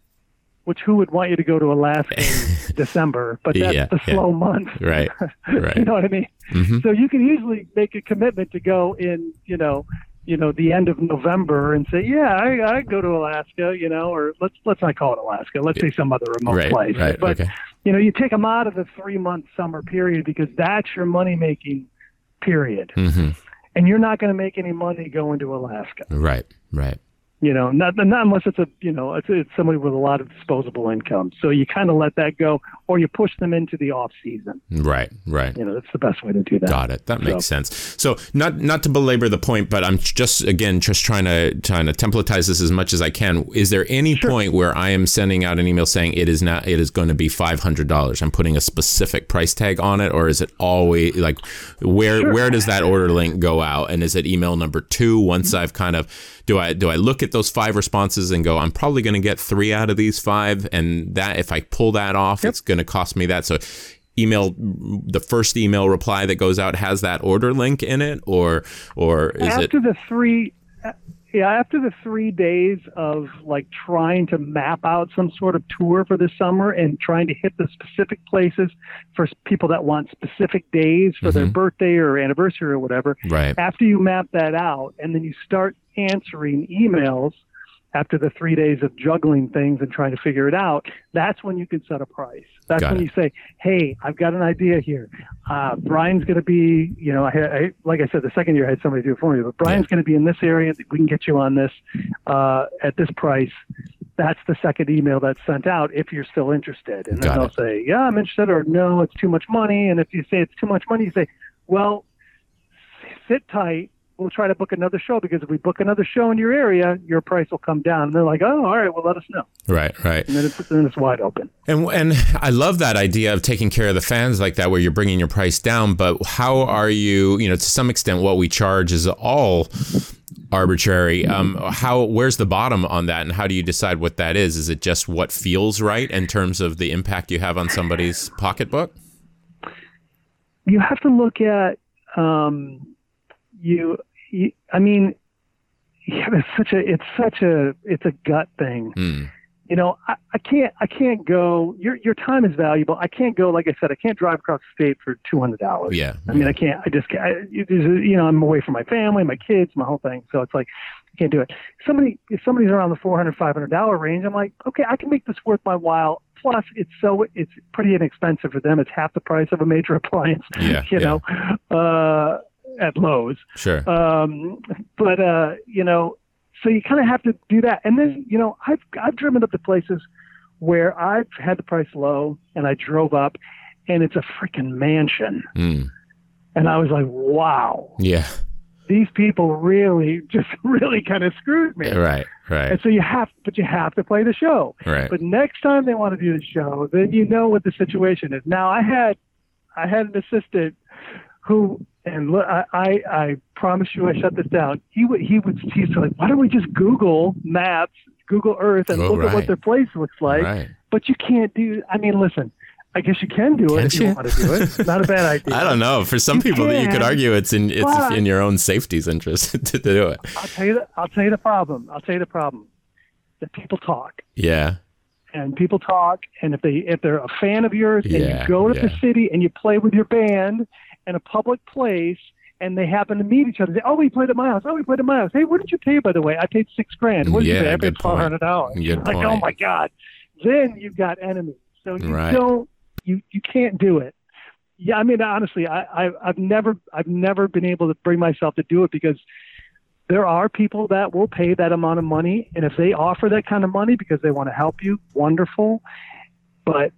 which who would want you to go to Alaska in December? But that's Yeah, the yeah. slow month. Right. Right. you know what I mean? Mhm. So you can easily make a commitment to go in, you know, you know, the end of November and say, yeah, I, I go to Alaska, you know, or let's let's not call it Alaska. Let's say some other remote Right. place. Right. But okay. you know, you take them out of the three month summer period because that's your money making period, hmm and you're not going to make any money going to Alaska. Right. Right. You know, not not unless it's a you know it's, it's somebody with a lot of disposable income. So you kind of let that go, or you push them into the off season. Right. Right. You know, that's the best way to do that. Got it. That makes sense. So not not to belabor the point, but I'm just again just trying to trying to templatize this as much as I can. Is there any point where I am sending out an email saying it is not it is going to be five hundred dollars? I'm putting a specific price tag on it, or is it always like where where does that order link go out? And is it email number two once mm-hmm. I've kind of do I do I look at those five responses and go I'm probably going to get three out of these five, and that if I pull that off, it's going to cost me that. So email the first email reply that goes out has that order link in it or or is after it the three yeah after the three days of like trying to map out some sort of tour for the summer and trying to hit the specific places for people that want specific days for their Mhm. birthday or anniversary or whatever right after you map that out and then you start answering emails after the three days of juggling things and trying to figure it out, that's when you can set a price. That's Got when it. you say, "Hey, I've got an idea here. Uh, Brian's going to be, you know, I, I, like I said, the second year I had somebody do it for me, but Brian's going to be in this area. We can get you on this uh, at this price." That's the second email that's sent out if you're still interested, and then they'll say, "Yeah, I'm interested," or "No, it's too much money." And if you say it's too much money, you say, "Well, sit tight. We'll try to book another show because if we book another show in your area, your price will come down. And they're like, oh, all right, well, let us know. right right And then it's, then it's wide open. and and I love that idea of taking care of the fans like that where you're bringing your price down but how are you you know to some extent what we charge is all arbitrary um how where's the bottom on that and how do you decide what that is is it just what feels right in terms of the impact you have on somebody's pocketbook You have to look at um, you, you. I mean, yeah, it's such a it's such a it's a gut thing. Hmm. You know, I, I can't I can't go. Your your time is valuable. I can't go. Like I said, I can't drive across the state for two hundred dollars. yeah I mean, I can't. I just can't. I, you know, I'm away from my family, my kids, my whole thing. So it's like I can't do it. Somebody, if somebody's around the four hundred, five hundred dollar range, I'm like, okay, I can make this worth my while. Plus, it's so it's pretty inexpensive for them. It's half the price of a major appliance. Yeah, you yeah. know, uh, at Lowe's. sure Um, but uh, you know, so you kind of have to do that. And then you know, I've I've driven up to places where I've had the price low, and I drove up, and it's a freaking mansion, Hmm. and I was like, wow, yeah these people really just really kind of screwed me. right right And so you have, but you have to play the show. right But next time they want to do the show, then you know what the situation is. Now I had, I had an assistant who, and look, I, I, I promise you, I shut this down. He would, he would, he's like, why don't we just Google Maps, Google Earth, and Oh, look at what their place looks like? right But you can't do. I mean, listen, I guess you can do it Can't if you, you? want to do it. Not a bad idea. I don't know. For some You people, that you could argue it's in it's but- in your own safety's interest to do it. I'll tell you. The, I'll tell you the problem. I'll tell you the problem. That people talk. Yeah, and people talk and if they if they're a fan of yours and you go to the city and you play with your band in a public place and they happen to meet each other. They, oh, we played at my house. Oh, we played at my house. Hey, what did you pay, by the way? I paid six grand. What did Yeah, you pay? I paid twelve hundred dollars. Like, oh my god. Then you've got enemies. So you Right. don't. You you can't do it. Yeah, I mean honestly, I, I I've never I've never been able to bring myself to do it because there are people that will pay that amount of money, and if they offer that kind of money because they want to help you, wonderful. But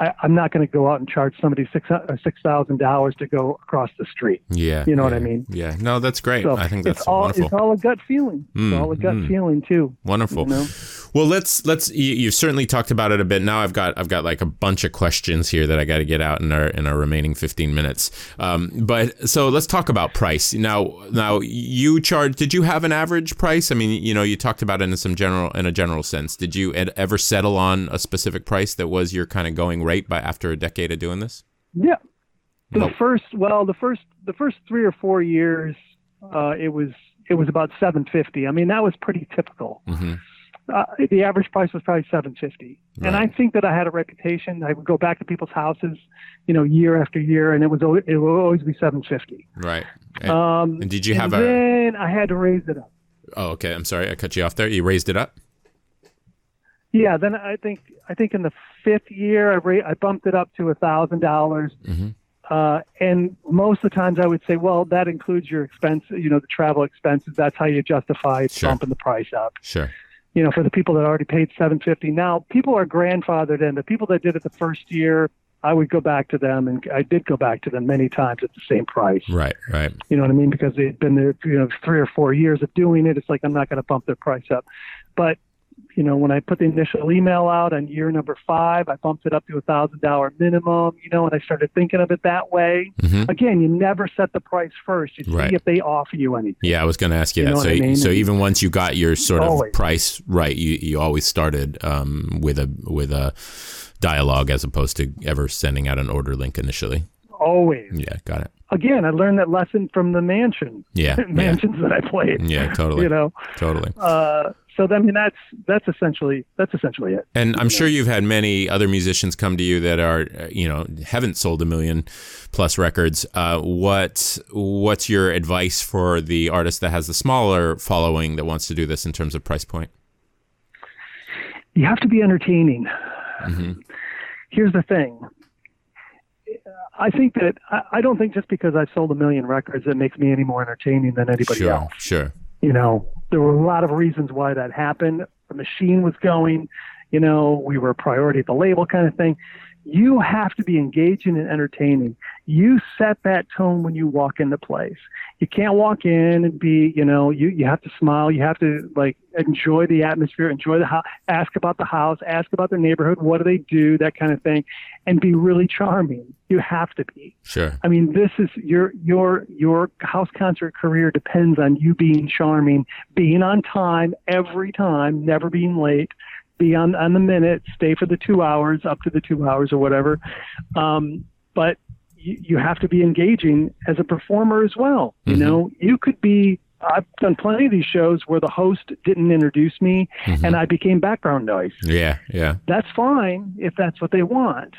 I, I'm not going to go out and charge somebody six uh, six thousand dollars to go across the street. yeah. You know what I mean? Yeah. No, that's great. So I think that's it's all wonderful. it's all a gut feeling. Mm, it's all a gut mm. feeling too. Wonderful. You know? Well, let's let's. You, you've certainly talked about it a bit. Now I've got I've got like a bunch of questions here that I got to get out in our in our remaining fifteen minutes. Um, but so let's talk about price now. Now you charge. Did you have an average price? I mean, you know, you talked about it in some general in a general sense. Did you ever settle on a specific price that was your kind of going rate by after a decade of doing this? Yeah. The No. first, well, the first, the first three or four years, uh, it was it was about seven fifty. I mean, that was pretty typical. hmm uh, the average price was probably 750 and i think that i had a reputation i would go back to people's houses you know year after year and it was it would always be 750 Right. And, um and did you and have a? then i had to raise it up Oh, okay. I'm sorry. I cut you off there. You raised it up. yeah then i think i think in the fifth year i ra- i bumped it up to a thousand dollars Mhm. uh, and most of the times I would say, well, that includes your expense, you know, the travel expenses. That's how you justify Sure. bumping the price up. Sure. you know, for the people that already paid 750. Now, people are grandfathered in. The people that did it the first year, I would go back to them, and I did go back to them many times at the same price. Right. Right. You know what I mean? Because they'd been there, you know, three or four years of doing it. It's like I'm not going to bump their price up. But you know, when I put the initial email out on year number five, I bumped it up to a thousand dollar minimum. You know, and I started thinking of it that way. hmm Again, you never set the price first. You see if they offer you anything. Yeah, I was going to ask you, You that. So, I mean? so even once you got your sort of price right, you you always started um, with a with a dialogue as opposed to ever sending out an order link initially. Always. Yeah, got it. Again, I learned that lesson from the mansion. Yeah, yeah, mansions that I played. yeah, totally, You know, totally. uh, so I mean that's that's essentially that's essentially it. And I'm sure you've had many other musicians come to you that are, uh, you know, haven't sold a million plus records. Uh, what what's your advice for the artist that has the smaller following that wants to do this in terms of price point? You have to be entertaining. hmm Here's the thing. I think that I, I don't think just because I've sold a million records that makes me any more entertaining than anybody Sure, else. sure. You know, there were a lot of reasons why that happened. The machine was going, you know, we were a priority at the label kind of thing. You have to be engaging and entertaining. You set that tone when you walk into place. You can't walk in and be, you know, you, you have to smile. You have to like enjoy the atmosphere, enjoy the house, ask about the house, ask about their neighborhood. What do they do? That kind of thing and be really charming. You have to be. Sure. I mean, this is your your your house concert career depends on you being charming, being on time every time, never being late, be on on the minute, stay for the two hours, up to the two hours or whatever. Um, but you, you have to be engaging as a performer as well. You Mhm. know, you could be. I've done plenty of these shows where the host didn't introduce me, Mhm. and I became background noise. Yeah, yeah. That's fine if that's what they want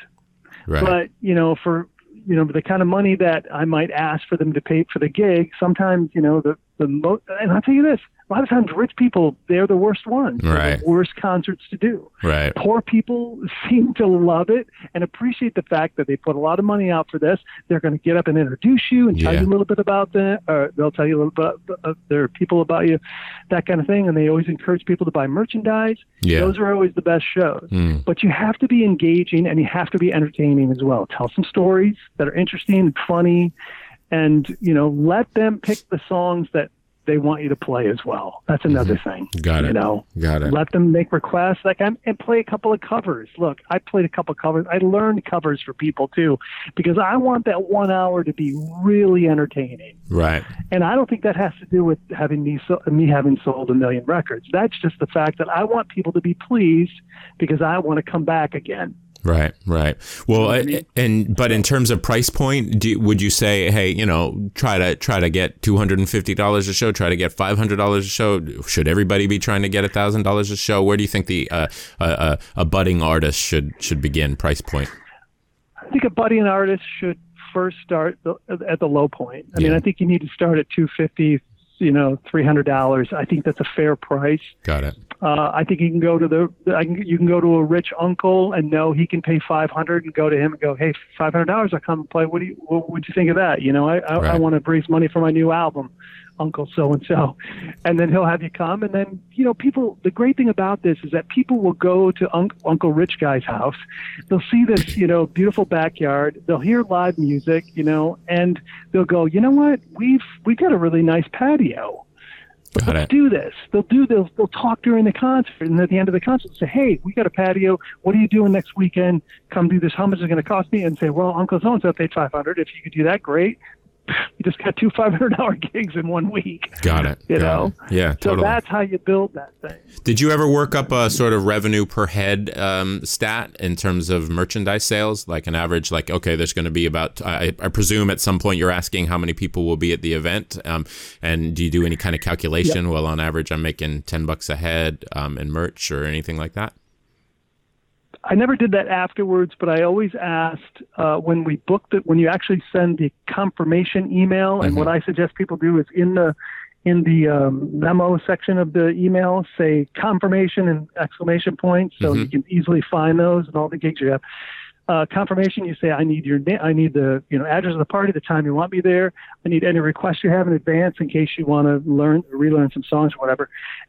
Right. but you know for you know the kind of money that I might ask for them to pay for the gig sometimes you know the the mo- and I'll tell you this a lot of times rich people they're the worst ones Right. the worst concerts to do right. poor people seem to love it and appreciate the fact that they put a lot of money out for this they're going to get up and introduce you and tell Yeah. you a little bit about them or they'll tell you a little bit about their people about you that kind of thing and they always encourage people to buy merchandise Yeah. those are always the best shows Mm. but you have to be engaging and you have to be entertaining as well. Tell some stories that are interesting and funny, and you know, let them pick the songs that they want you to play as well. That's another thing. Mm-hmm. Got it. You know, Got it. let them make requests like I'm, and play a couple of covers. Look, I played a couple of covers. I learned covers for people too, because I want that one hour to be really entertaining. Right. And I don't think that has to do with having me so, me having sold a million records. That's just the fact that I want people to be pleased because I want to come back again. Right, right. Well, what I uh, mean? and but in terms of price point, do, would you say, hey, you know, try to try to get two hundred and fifty dollars a show, try to get five hundred dollars a show? Should everybody be trying to get a thousand dollars a show? Where do you think the uh, uh, uh, a budding artist should should begin price point? I think a budding artist should first start the, at the low point. I mean, I think you need to start at two fifty, you know, three hundred dollars. I think that's a fair price. Got it. Uh, I think you can go to the, I can, you can go to a rich uncle and know he can pay five hundred, and go to him and go, hey, five hundred dollars, I'll come and play. What do you, what would you think of that? You know, I, I, I want to raise money for my new album, Uncle so and so, and then he'll have you come, and then you know, people. The great thing about this is that people will go to Unc Uncle Rich Guy's house, they'll see this, you know, beautiful backyard, they'll hear live music, you know, and they'll go, you know what, we've we've got a really nice patio Got let's it. do this. They'll do they'll they'll talk during the concert, and at the end of the concert, say, "Hey, we got a patio. What are you doing next weekend? Come do this. How much is it going to cost me?" And say, "Well, Uncle and so paid five hundred. If you could do that, great." We just got two five hundred hour gigs in one week. Got it. You Got know. it. Yeah. So Totally. that's how you build that thing. Did you ever work up a sort of revenue per head um, stat in terms of merchandise sales, like an average? Like, okay, there's going to be about. I, I presume at some point you're asking how many people will be at the event, um, and do you do any kind of calculation? Well, on average, I'm making ten bucks a head um, in merch or anything like that. I never did that afterwards, but I always asked uh, when we booked it. When you actually send the confirmation email, and what I suggest people do is in the in the um, memo section of the email say confirmation and exclamation points, so you can easily find those and all the gigs you have. Uh, confirmation, you say I need your na- I need the you know address of the party, the time you want me there. I need any requests you have in advance in case you want to learn relearn some songs or whatever,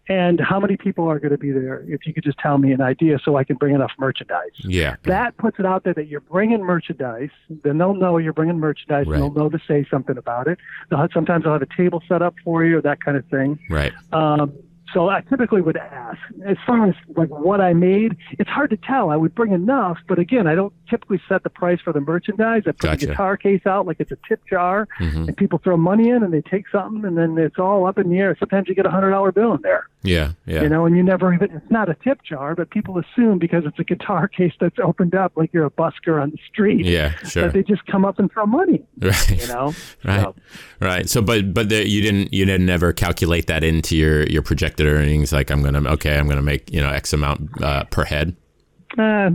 and how many people are going to be there. If you could just tell me an idea so I can bring enough merchandise Yeah. that puts it out there that you're bringing merchandise. Then they'll know you're bringing merchandise, Right. and they'll know to say something about it. They'll have, sometimes they'll have a table set up for you, or that kind of thing. Right. Um, so I typically would ask. As far as like what I made, it's hard to tell. I would bring enough, but again, I don't typically set the price for the merchandise. I put Gotcha. the guitar case out like it's a tip jar, Mhm. and people throw money in, and they take something, and then it's all up in the air. Sometimes you get a hundred dollar bill in there Yeah. Yeah. you know, and you never even, it's not a tip jar, but people assume because it's a guitar case that's opened up like you're a busker on the street, Yeah. Sure. that they just come up and throw money, Right. you know? Right. So, Right. So, but but the, you didn't you didn't ever calculate that into your your projected earnings. Like I'm gonna okay, I'm gonna make you know X amount uh, per head. uh,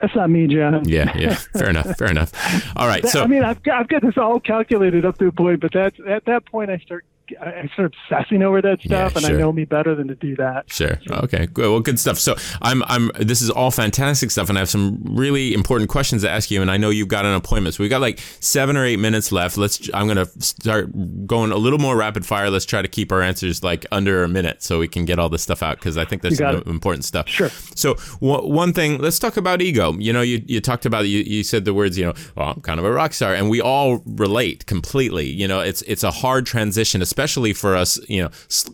that's not me, John. Yeah. Yeah. Fair enough. Fair enough. All right. So I mean, I've got, I've got this all calculated up to a point, but that's, at that point, I start, I start obsessing over that Yeah, stuff, and. I know me better than to do that. Sure. Okay. Good. Well, good stuff. So I'm, I'm. This is all fantastic stuff, and I have some really important questions to ask you. And I know you've got an appointment, so we've got like seven or eight minutes left. Let's. I'm gonna start going a little more rapid fire. Let's try to keep our answers like under a minute, so we can get all this stuff out because I think there's some it. important stuff. Sure. So w- one thing, let's talk about ego. You know, you, you talked about you, you said the words, you know, well, I'm kind of a rock star, and we all relate completely. You know, it's it's a hard transition, especially for us, you know,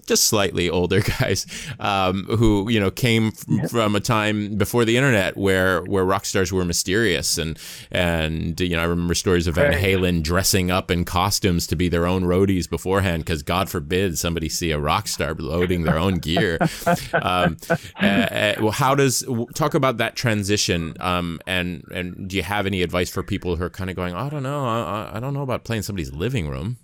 just slightly older guys um, who you know came f- from a time before the internet where where rock stars were mysterious, and and you know, I remember stories of Van Halen dressing up in costumes to be their own roadies beforehand, because God forbid somebody see a rock star loading their own gear. Um, uh, uh, well, how does talk about that transition? Um, and and do you have any advice for people who are kind of going, I don't know, I- I don't know about playing somebody's living room.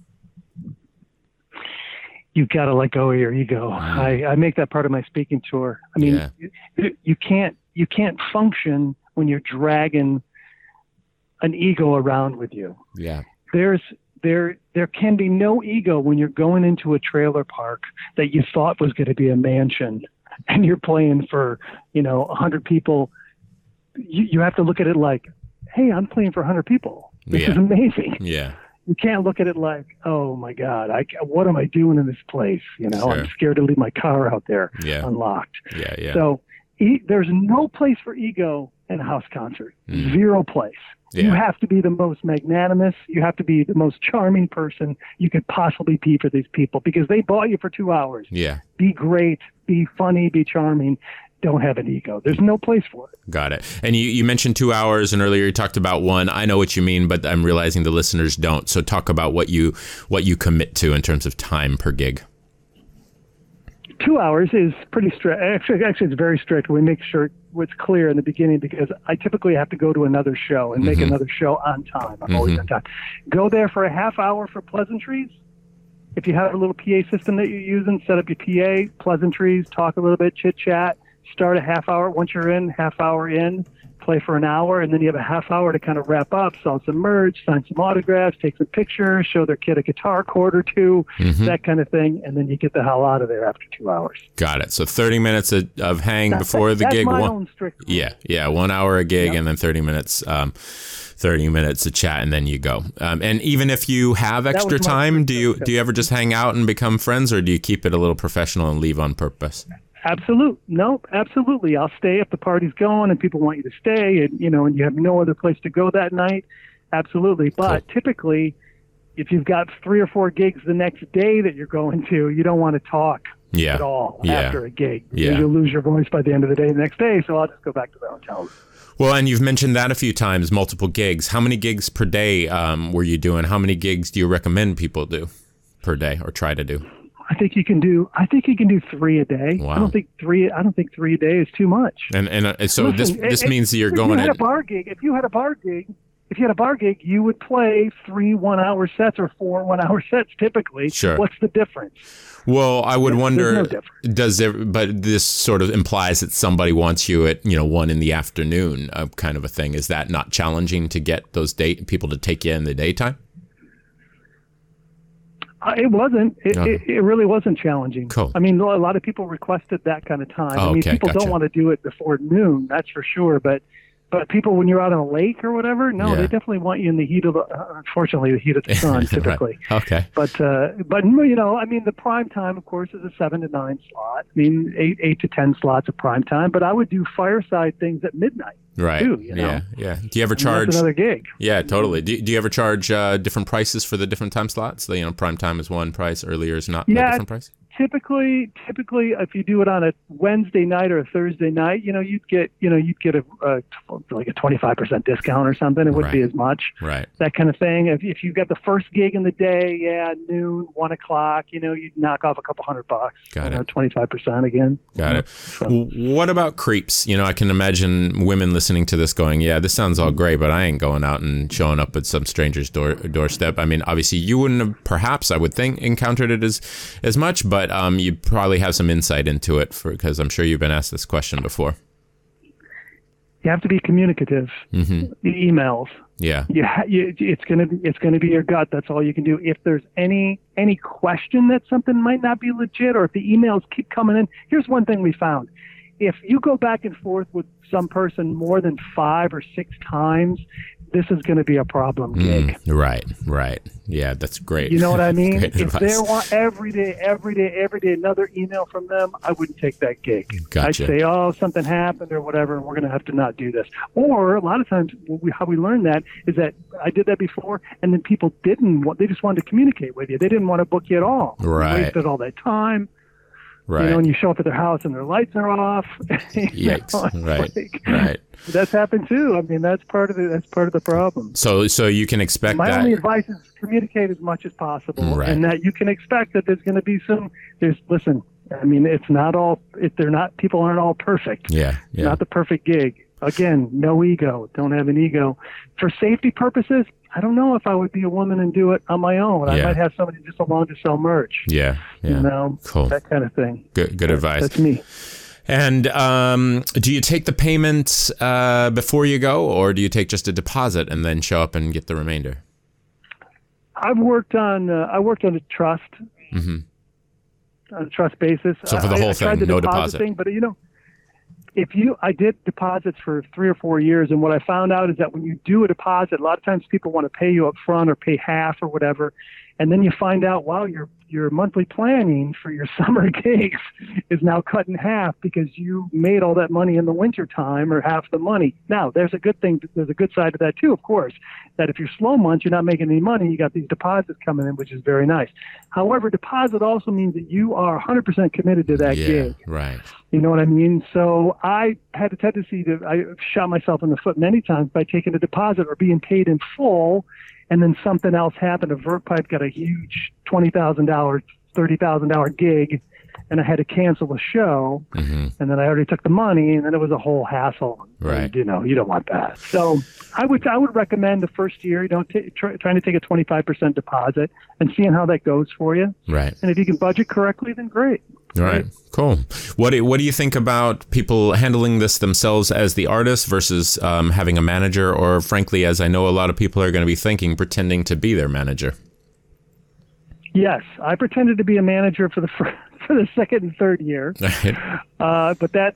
You've got to let go of your ego. I, I make that part of my speaking tour. I mean, Yeah. you, you can't you can't function when you're dragging an ego around with you. Yeah, There's there there can be no ego when you're going into a trailer park that you thought was going to be a mansion, and you're playing for you know a hundred people. You you have to look at it like, hey, I'm playing for a hundred people. This Yeah. is amazing. yeah, You can't look at it like, oh my God, I, what am I doing in this place? You know, Sure. I'm scared to leave my car out there yeah, unlocked. yeah, yeah. So e- there's no place for ego in a house concert. Zero place. You Mm. Have to be the most magnanimous. You have to be the most charming person you could possibly be for these people because they bought you for two hours. yeah. Be great, be funny, be charming. Don't have an ego. There's no place for it. Got it. And you, you mentioned two hours, and earlier you talked about one. I know what you mean, but I'm realizing the listeners don't. So talk about what you what you commit to in terms of time per gig. two hours is pretty strict. Actually, actually, it's very strict. We make sure it's clear in the beginning because I typically have to go to another show and make mm-hmm. another show on time. I'm always on mm-hmm. time. Go there for a half hour for pleasantries. If you have a little PA system that you're using, set up your PA, pleasantries, talk a little bit, chit chat. Start a half hour. Once you're in, half hour in, play for an hour, and then you have a half hour to kind of wrap up, sell some merch, sign some autographs, take some pictures, show their kid a guitar chord or 2 that kind of thing, and then you get the hell out of there after two hours. Got it. So 30 minutes of, of hang before the That's gig. one. Yeah, yeah, one hour a gig, and then 30 minutes. Um, 30 minutes to chat and then you go. Um, and even if you have extra time, do you do you ever just hang out and become friends or do you keep it a little professional and leave on purpose? Absolute. no Absolutely. I'll stay if the party's going and people want you to stay, and you know, and you have no other place to go that night. Absolutely. But typically, if you've got three or four gigs the next day that you're going to, you don't want to talk Yeah. at all Yeah. after a gig. Yeah. You'll lose your voice by the end of the day the next day, so I'll just go back to the hotel. Well, and you've mentioned that a few times, multiple gigs. How many gigs per day um, were you doing? How many gigs do you recommend people do per day or try to do? I think you can do. I think you can do three a day. Wow. I don't think three. I don't think three a day is too much. And and uh, so Listen, this this it- means that you're if going you had at a bar gig. If you had a bar gig, if you had a bar gig, you would play three one-hour sets or four one-hour sets typically. Sure. What's the difference? Well, I would There's wonder no difference. does there but this sort of implies that somebody wants you at, you know, 1 in the afternoon uh, kind of a thing. Is that not challenging to get those date people to take you in the daytime? Uh, it wasn't. It, it, it really wasn't challenging. Cool. I mean, a lot of people requested that kind of time. Oh, I mean, okay, people gotcha. don't want to do it before noon. That's for sure. But but people, when you're out on a lake or whatever, no, Yeah. they definitely want you in the heat of the. Uh, unfortunately, the heat of the sun, Right. typically. Okay. But uh, but you know, I mean, the prime time, of course, is a seven to nine slot. I mean, eight eight to ten slots of prime time. But I would do fireside things at midnight. Right. too, you know? Yeah. Yeah. Do you ever I mean, charge another gig. Yeah, totally. Do, do you ever charge uh, different prices for the different time slots? So you know, prime time is one price, earlier is not a Yeah. different price. Typically typically if you do it on a Wednesday night or a Thursday night, you know, you'd get you know you'd get a, a like a twenty five percent discount or something. It wouldn't be as much Right. that kind of thing. If if you got the first gig in the day, yeah, noon, one o'clock, you know, you'd knock off a couple hundred bucks. Got it. Twenty five percent again. Got it. W- What about creeps? You know, I can imagine women listening to this going, "Yeah, this sounds all great, but I ain't going out and showing up at some stranger's door doorstep." I mean, obviously, you wouldn't have, perhaps, I would think, encountered it as as much, but um, you probably have some insight into it for because I'm sure you've been asked this question before. You have to be communicative. hmm The emails. Yeah. you, ha- you it's gonna be it's gonna be your gut. That's all you can do. If there's any any question that something might not be legit, or if the emails keep coming in, here's one thing we found: if you go back and forth with some person more than five or six times, this is going to be a problem gig. Mm, right. Right. Yeah, that's great. You know what I mean? If advice. they want every day, every day, every day another email from them, I wouldn't take that gig. Gotcha. I'd say, oh, something happened or whatever, and we're going to have to not do this. Or a lot of times, we, how we learn that is that I did that before, and then people didn't want, they just wanted to communicate with you. They didn't want to book you at all. Right. Wasted all that time. Right. You know, and you show up at their house and their lights are off. You know, Right. like- right. That's happened too. I mean, that's part of the that's part of the problem. So, so you can expect My that. only advice is communicate as much as possible, Right. and that you can expect that there's going to be some. There's listen. I mean, it's not all. If they're not, people aren't all perfect. yeah. Yeah. Not the perfect gig. Again, no ego. Don't have an ego. For safety purposes, I don't know if I would be a woman and do it on my own. I might have somebody just along to sell merch. yeah. Yeah. You know, Cool. that kind of thing. Good. Good advice. That's me. And um, do you take the payments uh, before you go, or do you take just a deposit and then show up and get the remainder? I've worked on. Uh, I worked on a trust. hmm on a trust basis. So for the I- whole I tried thing, the no deposit. thing, but you know, if you, I did deposits for three or four years, and what I found out is that when you do a deposit, a lot of times people want to pay you up front or pay half or whatever, and then you find out, wow, your your monthly planning for your summer gigs is now cut in half because you made all that money in the winter time or half the money. Now, there's a good thing. There's a good side to that too, of course. That if you're slow months, you're not making any money. You got these deposits coming in, which is very nice. However, deposit also means that you are 100% committed to that yeah. gig. Right. You know what I mean? So I had a tendency to, I shot myself in the foot many times by taking a deposit or being paid in full, and then something else happened. A Verve Pipe got a huge $20,000, $30,000 gig, and I had to cancel the show, hmm and then I already took the money, and then it was a whole hassle. Right. And, you know, you don't want that. So I would, I would recommend the first year, you know, t- try, trying to take a 25% deposit and seeing how that goes for you. Right. And if you can budget correctly, then great. Right. Cool. What do, what do you think about people handling this themselves as the artist versus um, having a manager, or frankly, as I know a lot of people are going to be thinking, pretending to be their manager? Yes, I pretended to be a manager for the fir- for the second and third year, uh, but that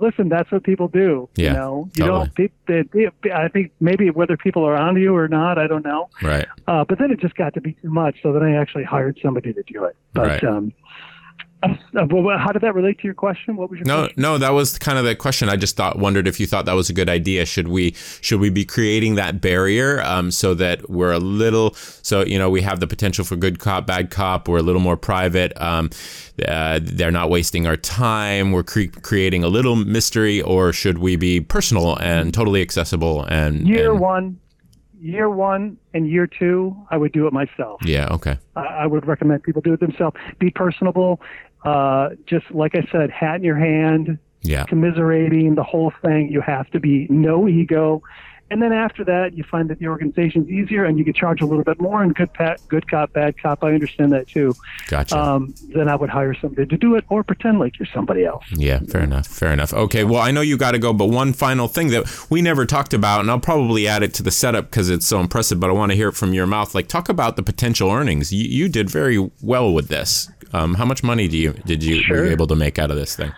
listen, that's what people do. Yeah, you know, you totally. don't. They, they, they, I think maybe whether people are onto you or not, I don't know. Right. Uh, but then it just got to be too much, so then I actually hired somebody to do it. But Right. um, how did that relate to your question? What was your no, question? no? That was kind of the question. I just thought, wondered if you thought that was a good idea. Should we, should we be creating that barrier um, so that we're a little, so you know, we have the potential for good cop, bad cop. We're a little more private. Um, uh, they're not wasting our time. We're cre- creating a little mystery, or should we be personal and totally accessible? And year and, one, year one, and year two, I would do it myself. Yeah. Okay. I, I would recommend people do it themselves. Be personable. Uh, just like I said, hat in your hand, Yeah. commiserating the whole thing. You have to be no ego. And then after that, you find that the organization's easier and you can charge a little bit more. And good, good cop, bad cop, I understand that too. Gotcha. Um, then I would hire somebody to do it or pretend like you're somebody else. Yeah, fair enough. Fair enough. Okay, well, I know you got to go, but one final thing that we never talked about, and I'll probably add it to the setup because it's so impressive, but I want to hear it from your mouth. Like, talk about the potential earnings. You, you did very well with this. Um, how much money do you did you were you able to make out of this thing?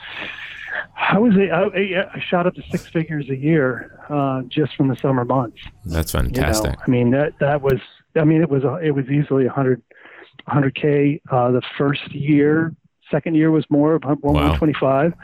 I was a, I, I shot up to six figures a year uh, just from the summer months. That's You know, fantastic. I mean that that was I mean it was a, it was easily a hundred hundred k uh, the first year. Second year was more of one Wow. twenty five.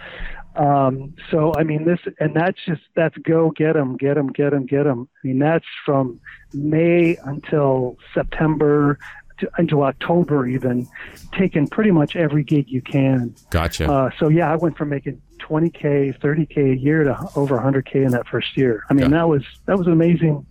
Um, so I mean this and that's just that's go get them get them get them get them. I mean that's from May until September. To, until October, even taking pretty much every gig you can. Gotcha. Uh, so yeah, I went from making 20k, 30k a year to over 100k in that first year. I mean, Got- that was that was amazing,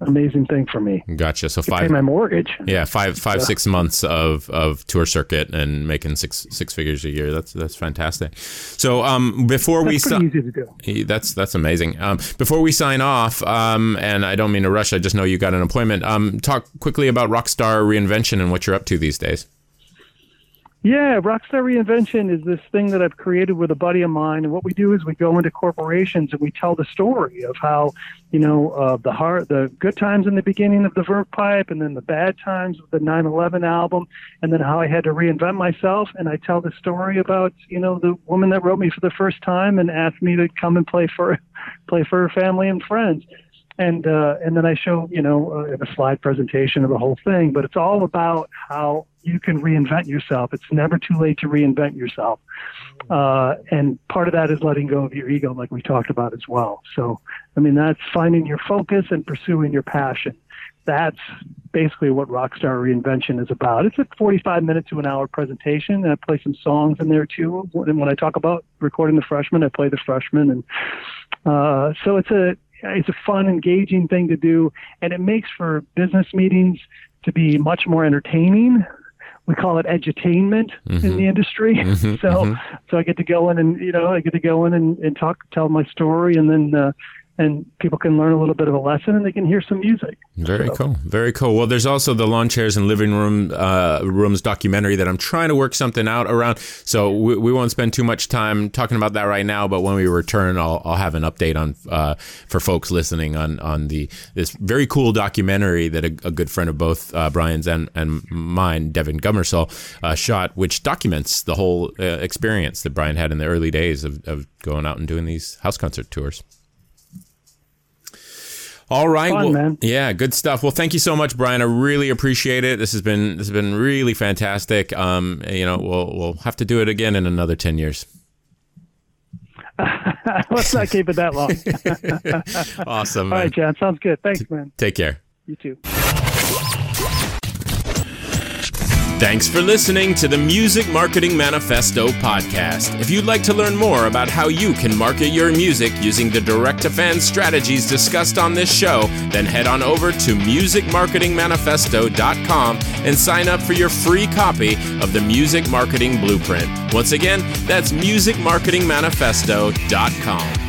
amazing thing for me. gotcha. So Pay five, my mortgage. yeah, five, five, six months of, of tour circuit and making six six figures a year. That's that's fantastic. So um, before we That's start. pretty easy to do. That's that's amazing. Um, before we sign off, um, and I don't mean to rush. I just know you got an appointment. Um, talk quickly about Rockstar Reinvention and what you're up to these days. Yeah, Rockstar Reinvention is this thing that I've created with a buddy of mine, and what we do is we go into corporations and we tell the story of how, you know, uh, the hard, the good times in the beginning of the Verve Pipe, and then the bad times with the 9/11 album, and then how I had to reinvent myself. And I tell the story about, you know, the woman that wrote me for the first time and asked me to come and play for, play for her family and friends. And uh, and then I show you know uh, a slide presentation of the whole thing, but it's all about how you can reinvent yourself. It's never too late to reinvent yourself, uh, and part of that is letting go of your ego, like we talked about as well. So I mean that's finding your focus and pursuing your passion. That's basically what Rockstar Reinvention is about. It's a 45 minute to an hour presentation, and I play some songs in there too. And when I talk about recording the Freshmen, I play the Freshmen, and uh, so it's a it's a fun, engaging thing to do, and it makes for business meetings to be much more entertaining. We call it edutainment in the industry. Mhm, so, mhm. so I get to go in and you know I get to go in and, and talk, tell my story, and then uh, and people can learn a little bit of a lesson, and they can hear some music. Very cool. Very cool. Well, there's also the lawn chairs and living room uh, rooms documentary that I'm trying to work something out around. So we, we won't spend too much time talking about that right now. But when we return, I'll, I'll have an update on uh, for folks listening on on the this very cool documentary that a, a good friend of both uh, Brian's and and mine, Devon Gummersall, uh, shot, which documents the whole uh, experience that Brian had in the early days of, of going out and doing these house concert tours. All right. Fun, well, man. Yeah, good stuff. Well, thank you so much, Brian. I really appreciate it. This has been this has been really fantastic. Um, you know, we'll we'll have to do it again in another ten years. Let's not keep it that long. Awesome. All right, John. Sounds good. Thanks, man. Take care. You too. Thanks for listening to the Music Marketing Manifesto podcast. If you'd like to learn more about how you can market your music using the direct to fan strategies discussed on this show, then head on over to musicmarketingmanifesto.com and sign up for your free copy of the Music Marketing Blueprint. Once again, that's musicmarketingmanifesto.com.